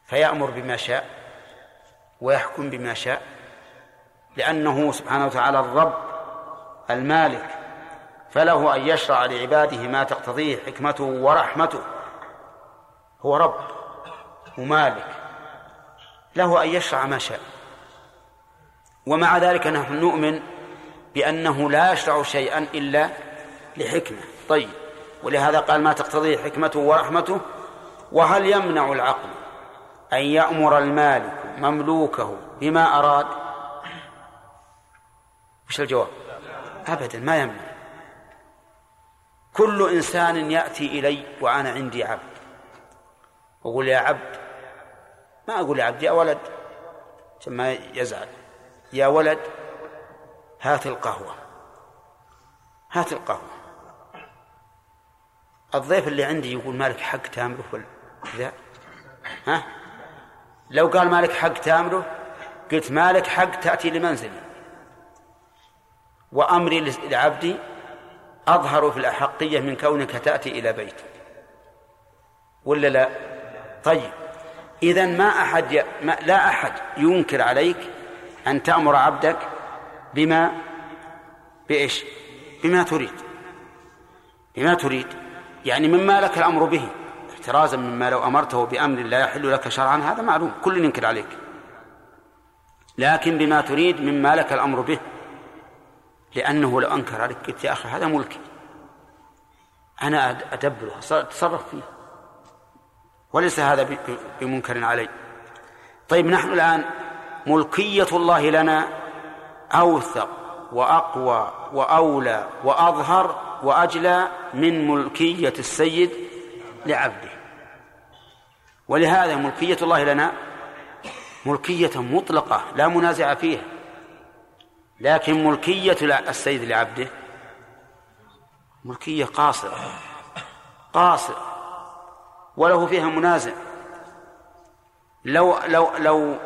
فيأمر بما شاء ويحكم بما شاء لأنه سبحانه وتعالى الرب المالك. فله أن يشرع لعباده ما تقتضيه حكمته ورحمته. هو رب. ومالك له أن يشرع ما شاء. ومع ذلك نحن نؤمن بأنه لا يشرع شيئا إلا لحكمة. طيب ولهذا قال ما تقتضيه حكمته ورحمته؟ وهل يمنع العقل أن يأمر المالك مملوكه بما أراد؟ وش الجواب؟ أبدا ما يمنع. كل إنسان يأتي إلي وأنا عندي عبد. أقول يا عبد ما أقول يا عبد يا ولد. ما يزعل. يا ولد هات القهوة. هات القهوة. الضيف اللي عندي يقول مالك حق تامره ولا كذا ها؟ لو قال مالك حق تامره قلت مالك حق تأتي لمنزلي. وأمري لعبدي أظهر في الأحقية من كونك تأتي إلى بيتي. ولا لا؟ طيب. إذا ما أحد ي... ما... لا أحد ينكر عليك أن تأمر عبدك بما بإيش؟ بما تريد. بما تريد. يعني مما لك الأمر به؟ احترازا مما لو أمرته بأمر لا يحل لك شرعا هذا معلوم. كل ينكر عليك. لكن بما تريد مما لك الأمر به. لأنه لو أنكر عليك قلت يا أخي هذا ملكي. أنا أدبره أتصرف فيه. وليس هذا بمنكر علي. طيب نحن الآن ملكية الله لنا أوثق وأقوى وأولى وأظهر وأجلى من ملكية السيد لعبده. ولهذا ملكية الله لنا ملكية مطلقة لا منازع فيها. لكن ملكية السيد لعبده ملكية قاصرة. قاصرة. وله فيها منازع. لو لو لو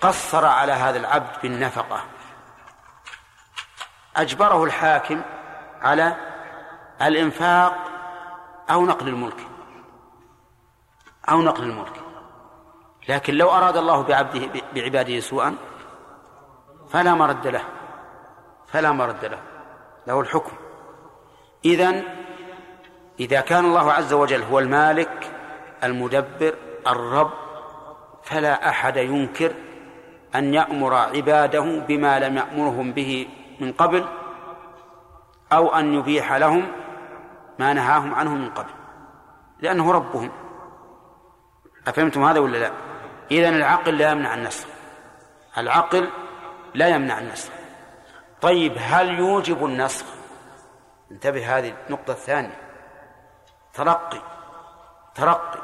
قصر على هذا العبد بالنفقة أجبره الحاكم على الإنفاق أو نقل الملك. أو نقل الملك. لكن لو أراد الله بعبده بعباده سوءا فلا مرد له. فلا مرد له. له الحكم. إذن إذا كان الله عز وجل هو المالك المدبر الرب فلا أحد ينكر أن يأمر عباده بما لم يأمرهم به من قبل أو أن يبيح لهم ما نهاهم عنه من قبل لأنه ربهم. أفهمتم هذا ولا لا؟ إذن العقل لا يمنع النسخ العقل لا يمنع النسخ طيب هل يوجب النسخ انتبه هذه النقطة الثانية. ترقي ترقي.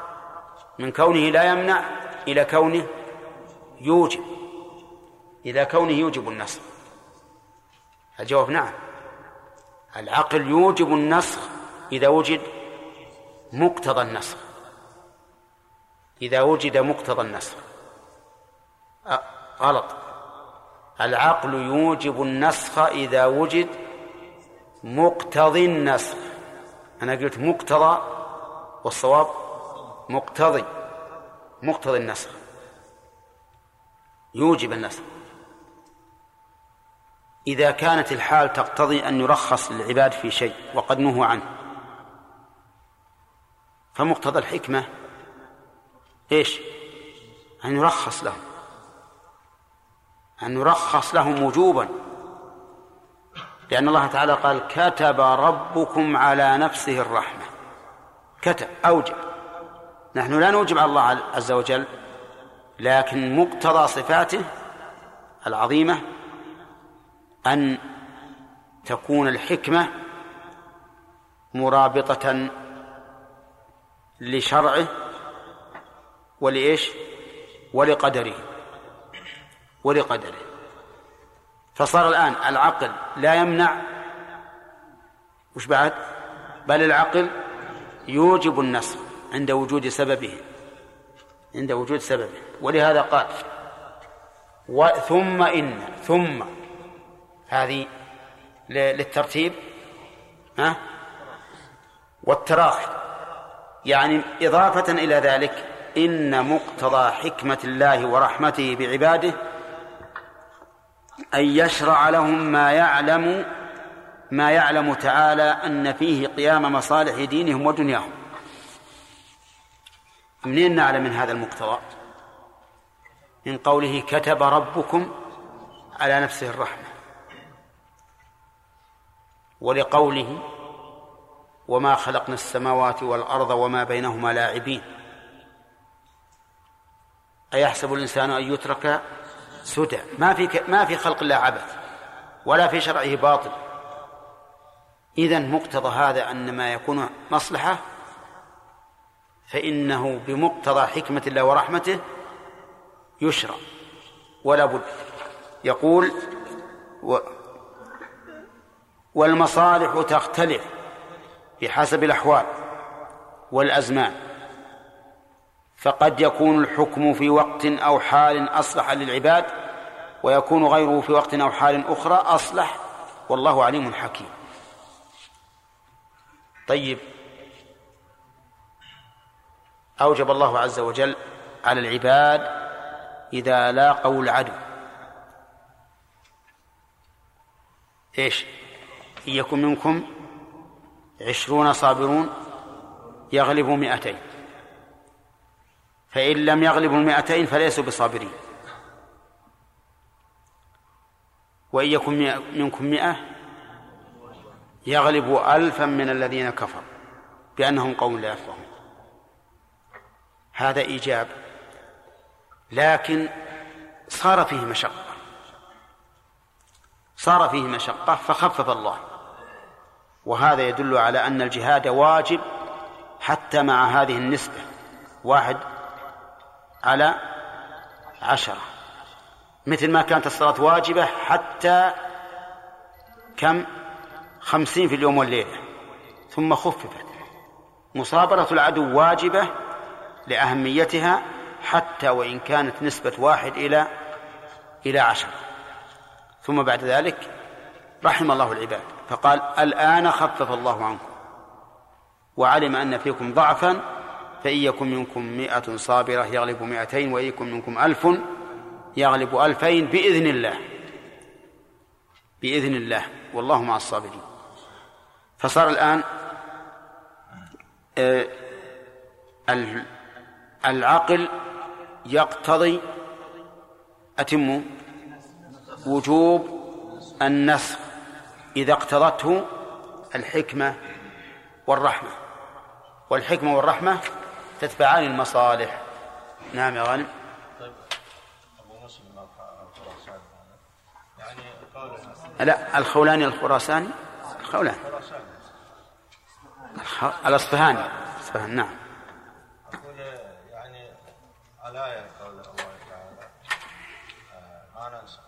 من كونه لا يمنع إلى كونه يوجب إلى كونه يوجب النسخ. الجواب نعم. العقل يوجب النسخ إذا وجد مقتضى النسخ. إذا وجد مقتضى النسخ. غلط. العقل يوجب النسخ إذا وجد مقتضي النسخ. أنا قلت مقتضى والصواب مقتضي مقتضي النسخ. يوجب النسخ. إذا كانت الحال تقتضي أن يرخص للعباد في شيء وقد نهوا عنه فمقتضى الحكمة إيش؟ أن يرخص لهم. أن يرخص لهم وجوبا. لأن الله تعالى قال كتب ربكم على نفسه الرحمة. كتب أوجب. نحن لا نوجب على الله عز وجل لكن مقتضى صفاته العظيمة أن تكون الحكمة مرابطة لشرعه ولإيش؟ ولقدره. ولقدره. فصار الآن العقل لا يمنع. وش بعد؟ بل العقل يوجب النسخ عند وجود سببه عند وجود سببه. ولهذا قال ثم إن ثم. هذه للترتيب. ها؟ والتراخي. يعني إضافة إلى ذلك إن مقتضى حكمة الله ورحمته بعباده أن يشرع لهم ما يعلم ما يعلم تعالى أن فيه قيام مصالح دينهم ودنياهم. منين نعلم من هذا المقتضى؟ من قوله كتب ربكم على نفسه الرحمة. ولقوله وما خلقنا السماوات والأرض وما بينهما لاعبين. أيحسب الإنسان أن يترك سدى. ما في ما في خلق الله عبث ولا في شرعه باطل. إذا مقتضى هذا أن ما يكون مصلحة فإنه بمقتضى حكمة الله ورحمته يشرع ولا بد. يقول و والمصالح تختلف بحسب الأحوال والأزمان. فقد يكون الحكم في وقت أو حال أصلح للعباد ويكون غيره في وقت أو حال أخرى أصلح. والله عليم حكيم. طيب. أوجب الله عز وجل على العباد إذا لاقوا العدو. إيش؟ إن يكن منكم عشرون صابرون يغلبوا مئتين. فإن لم يغلبوا المئتين فليسوا بصابرين. وإن يكن منكم مئة يغلبوا ألفا من الذين كفروا بأنهم قوم لا يفقهون. هذا إيجاب. لكن صار فيه مشقة. صار فيه مشقة فخفف الله. وهذا يدل على أن الجهاد واجب حتى مع هذه النسبة. واحد على عشرة مثل ما كانت الصلاة واجبة حتى كم؟ خمسين في اليوم والليلة. ثم خففت. مصابرة العدو واجبة لأهميتها حتى وإن كانت نسبة واحد إلى إلى عشرة. ثم بعد ذلك رحم الله العباد. فقال الآن خفف الله عنكم وعلم أن فيكم ضعفا فإن يكن منكم مئة صابرة يغلب مئتين وإن يكن منكم ألف يغلب ألفين بإذن الله. بإذن الله. والله مع الصابرين. فصار الآن آه، العقل يقتضي أتم وجوب النسخ إذا اقتضته الحكمة والرحمة. والحكمة والرحمة تتبعان المصالح. نعم يا غانم لا الخولاني الخراساني؟ الخولاني. الأصفهاني. الأصفهاني نعم. يعني على قول الله تعالى ما ننسخ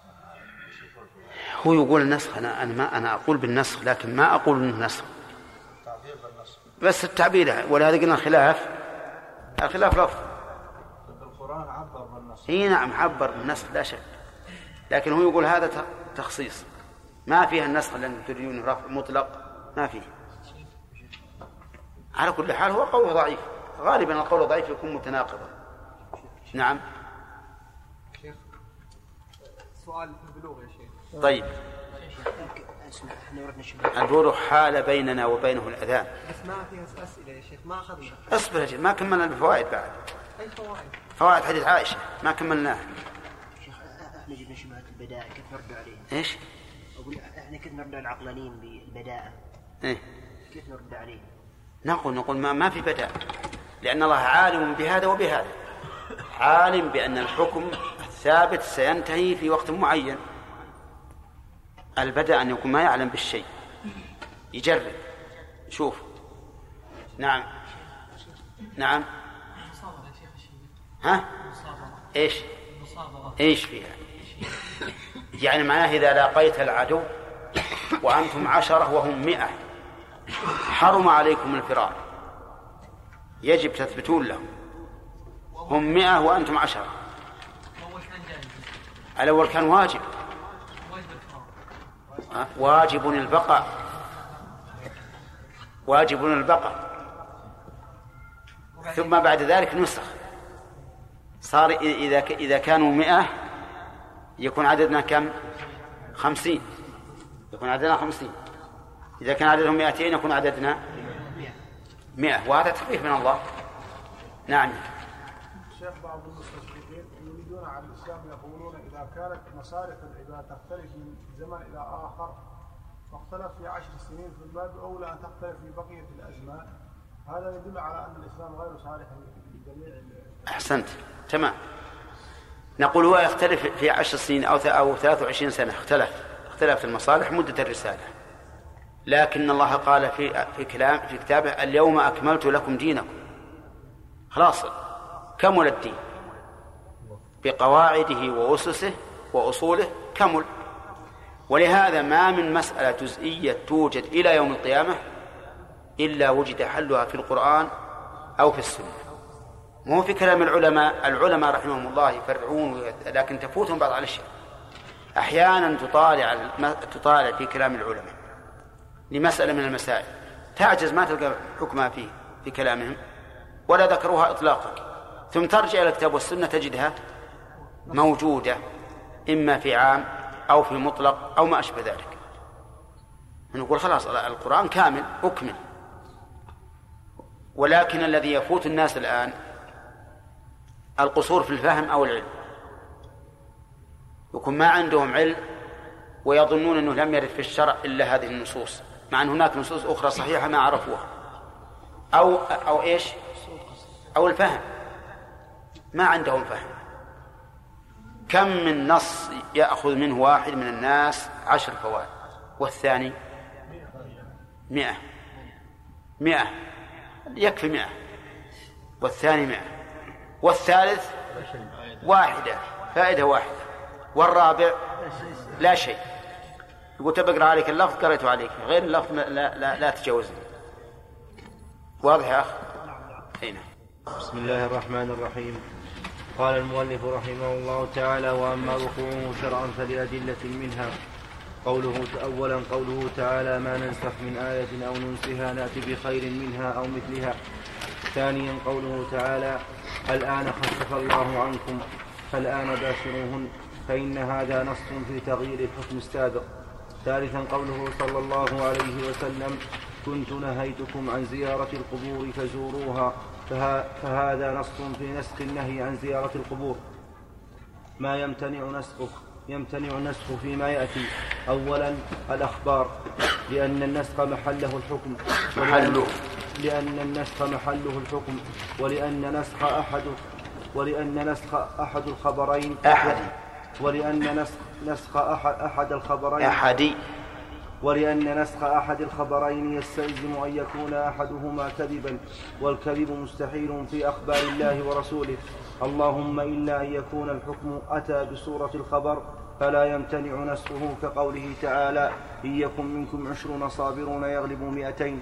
هو يقول النسخ أنا أنا ما أنا أقول بالنسخ لكن ما أقول إنه نسخ بس التعبير ولهذا قلنا الخلاف الخلاف لفظ القرآن عبر بالنسخ إي نعم عبر بالنسخ لا شك. لكن هو يقول هذا تخصيص. ما فيها النسخ الذي تريدون رفع مطلق. ما فيه. على كل حال هو قول ضعيف. غالبا القول الضعيف يكون متناقضا. نعم. شيخ سؤال في البلوغ يا شيخ. طيب. اسمع إحنا وردنا شبه البلوغ حال بيننا وبينه الأذان بس ما فيها اسئله يا شيخ ما أخذنا اصبر أجل ما كملنا الفوائد بعد أي فوائد فوائد حديث عائشة ما كملناها شيخ إحنا جبنا شبهات البداءة كيف نرد عليها؟ إيش؟ أقول إحنا كيف نرد على العقلانيين بالبداءة؟ إيه؟ كيف نرد عليه؟ نقول نقول ما, ما في بداء لأن الله عالم بهذا وبهذا عالم بأن الحكم الثابت سينتهي في وقت معين البدء أن يكون ما يعلم بالشيء. يجرب. شوف. نعم. نعم. ها؟ إيش؟ إيش فيها؟ يعني معناه إذا لاقيت العدو وأنتم عشرة وهم مئة حرم عليكم الفرار. يجب تثبتون له هم مئة وأنتم عشرة. الأول كان واجب؟ واجب البقاء. واجب البقاء. ثم بعد ذلك نسخ. صار إذا إذا كانوا مئة يكون عددنا كم؟ خمسين. يكون عددنا خمسين. إذا كان عددهم مئتين يكون عددنا مئة. وهذا تخفيف من الله. نعم. شيخ بعض المستشرقين يريدون على الإسلام يقولون إذا كانت مصارف العباد تختلف من زمن إلى آخر واختلف في عشر سنين في الباب اولى أن تختلف في بقية الازمان هذا يدل على أن الإسلام غير صالح لجميع أحسنت. تمام. نقول هو يختلف في عشر سنين أو أو 23 سنة. اختلف. اختلفت المصالح مدة الرسالة. لكن الله قال في في كلام في كتابه اليوم أكملت لكم دينكم. خلاص. كمل الدين. بقواعده وأسسه وأصوله كمل. ولهذا ما من مسألة جزئية توجد إلى يوم القيامة إلا وجد حلها في القرآن أو في السنة. مو في كلام العلماء العلماء رحمهم الله يفرعون لكن تفوتهم بعض الأشياء أحيانا تطالع تطالع في كلام العلماء لمسألة من المسائل. تعجز ما تلقى حكمها فيه في كلامهم ولا ذكروها إطلاقا. ثم ترجع إلى الكتاب والسنة تجدها موجودة إما في عام أو في مطلق أو ما أشبه ذلك. نقول خلاص القرآن كامل أكمل. ولكن الذي يفوت الناس الآن القصور في الفهم أو العلم. يكون ما عندهم علم ويظنون أنه لم يرد في الشرع إلا هذه النصوص مع أن هناك نصوص أخرى صحيحة ما عرفوها. أو أو إيش؟ أو الفهم. ما عندهم فهم. كم من نص يأخذ منه واحد من الناس عشر فوائد؟ والثاني؟ مئة. مئة. يكفي مئة. والثاني مئة. والثالث؟ واحدة. فائدة واحدة. والرابع؟ لا شيء. يقول اقرا عليك اللفظ قريته عليك. غير اللفظ لا لا, لا تجاوزني واضح يا أخ؟ أي نعم. بسم الله الرحمن الرحيم. قال المؤلف رحمه الله تعالى وأما وقوعه شرعا فلأدلة منها. قوله اولا قوله تعالى ما ننسخ من آية أو ننسها نأتي بخير منها أو مثلها. ثانيا قوله تعالى الآن خفف الله عنكم فالآن باشروهن فإن هذا نص في تغيير الحكم السابق. ثالثا قوله صلى الله عليه وسلم كنت نهيتكم عن زيارة القبور فزوروها. فهذا نص في نسخ النهي عن زيارة القبور. ما يمتنع نسخه يمتنع النسخ فيما يأتي. أولا الأخبار لأن النسخ محله الحكم. محله. لأن النسخ محله الحكم. ولأن نسخ أحد ولأن نسخ أحد الخبرين أحد. ولأن نسخ نسخ أحد, أحد الخبرين أحدي ولأن نسخ أحد الخبرين يستلزم أن يكون أحدهما كذبا والكذب مستحيل في أخبار الله ورسوله. اللهم إلا أن يكون الحكم أتى بصورة الخبر فلا يمتنع نسخه كقوله تعالى إن يكن منكم عشرون صابرون يغلبوا مئتين.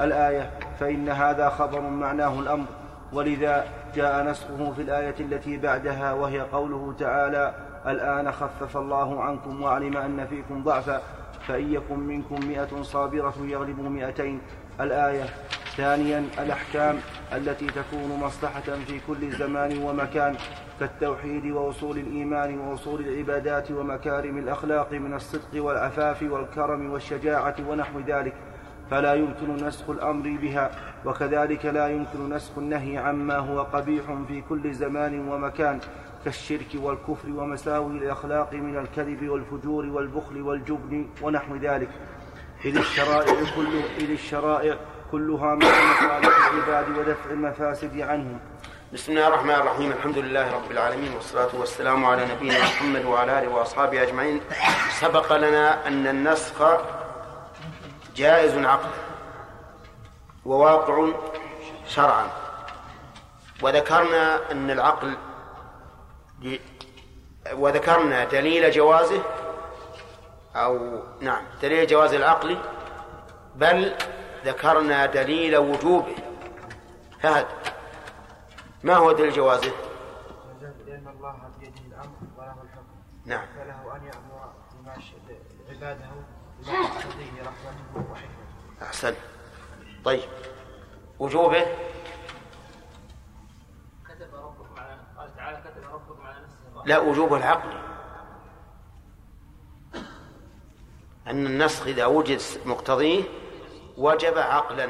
الآية فإن هذا خبر معناه الأمر. ولذا جاء نسخه في الآية التي بعدها وهي قوله تعالى الآن خفف الله عنكم وعلم أن فيكم ضعفا. فإن يكن منكم مئة صابرة يغلبوا مئتين. الآية ثانيا الأحكام التي تكون مصلحة في كل زمان ومكان كالتوحيد وأصول الإيمان وأصول العبادات ومكارم الأخلاق من الصدق والعفاف والكرم والشجاعة ونحو ذلك. فلا يمكن نسخ الأمر بها وكذلك لا يمكن نسخ النهي عما هو قبيح في كل زمان ومكان. كالشرك والكفر ومساوي الأخلاق من الكذب والفجور والبخل والجبن ونحو ذلك. إذ الشرائع كل إذ الشرائع كلها من مصالح العباد ودفع المفاسد عنهم. بسم الله الرحمن الرحيم. الحمد لله رب العالمين والصلاة والسلام على نبينا محمد وعلى آله وأصحابه أجمعين. سبق لنا أن النسخ جائز عقلا وواقع شرعا. وذكرنا أن العقل وذكرنا دليل جوازه أو نعم دليل جواز العقل بل ذكرنا دليل وجوبه. فهد ما هو دليل جوازه؟ لأن الله بيده الأمر وله الحكم. نعم. فله أن يأمر عباده بما تقتضيه رحمته وحكمته. أحسن. طيب. وجوبه؟ لا وجوب العقل أن النسخ إذا وجد مقتضيه وجب عقلا.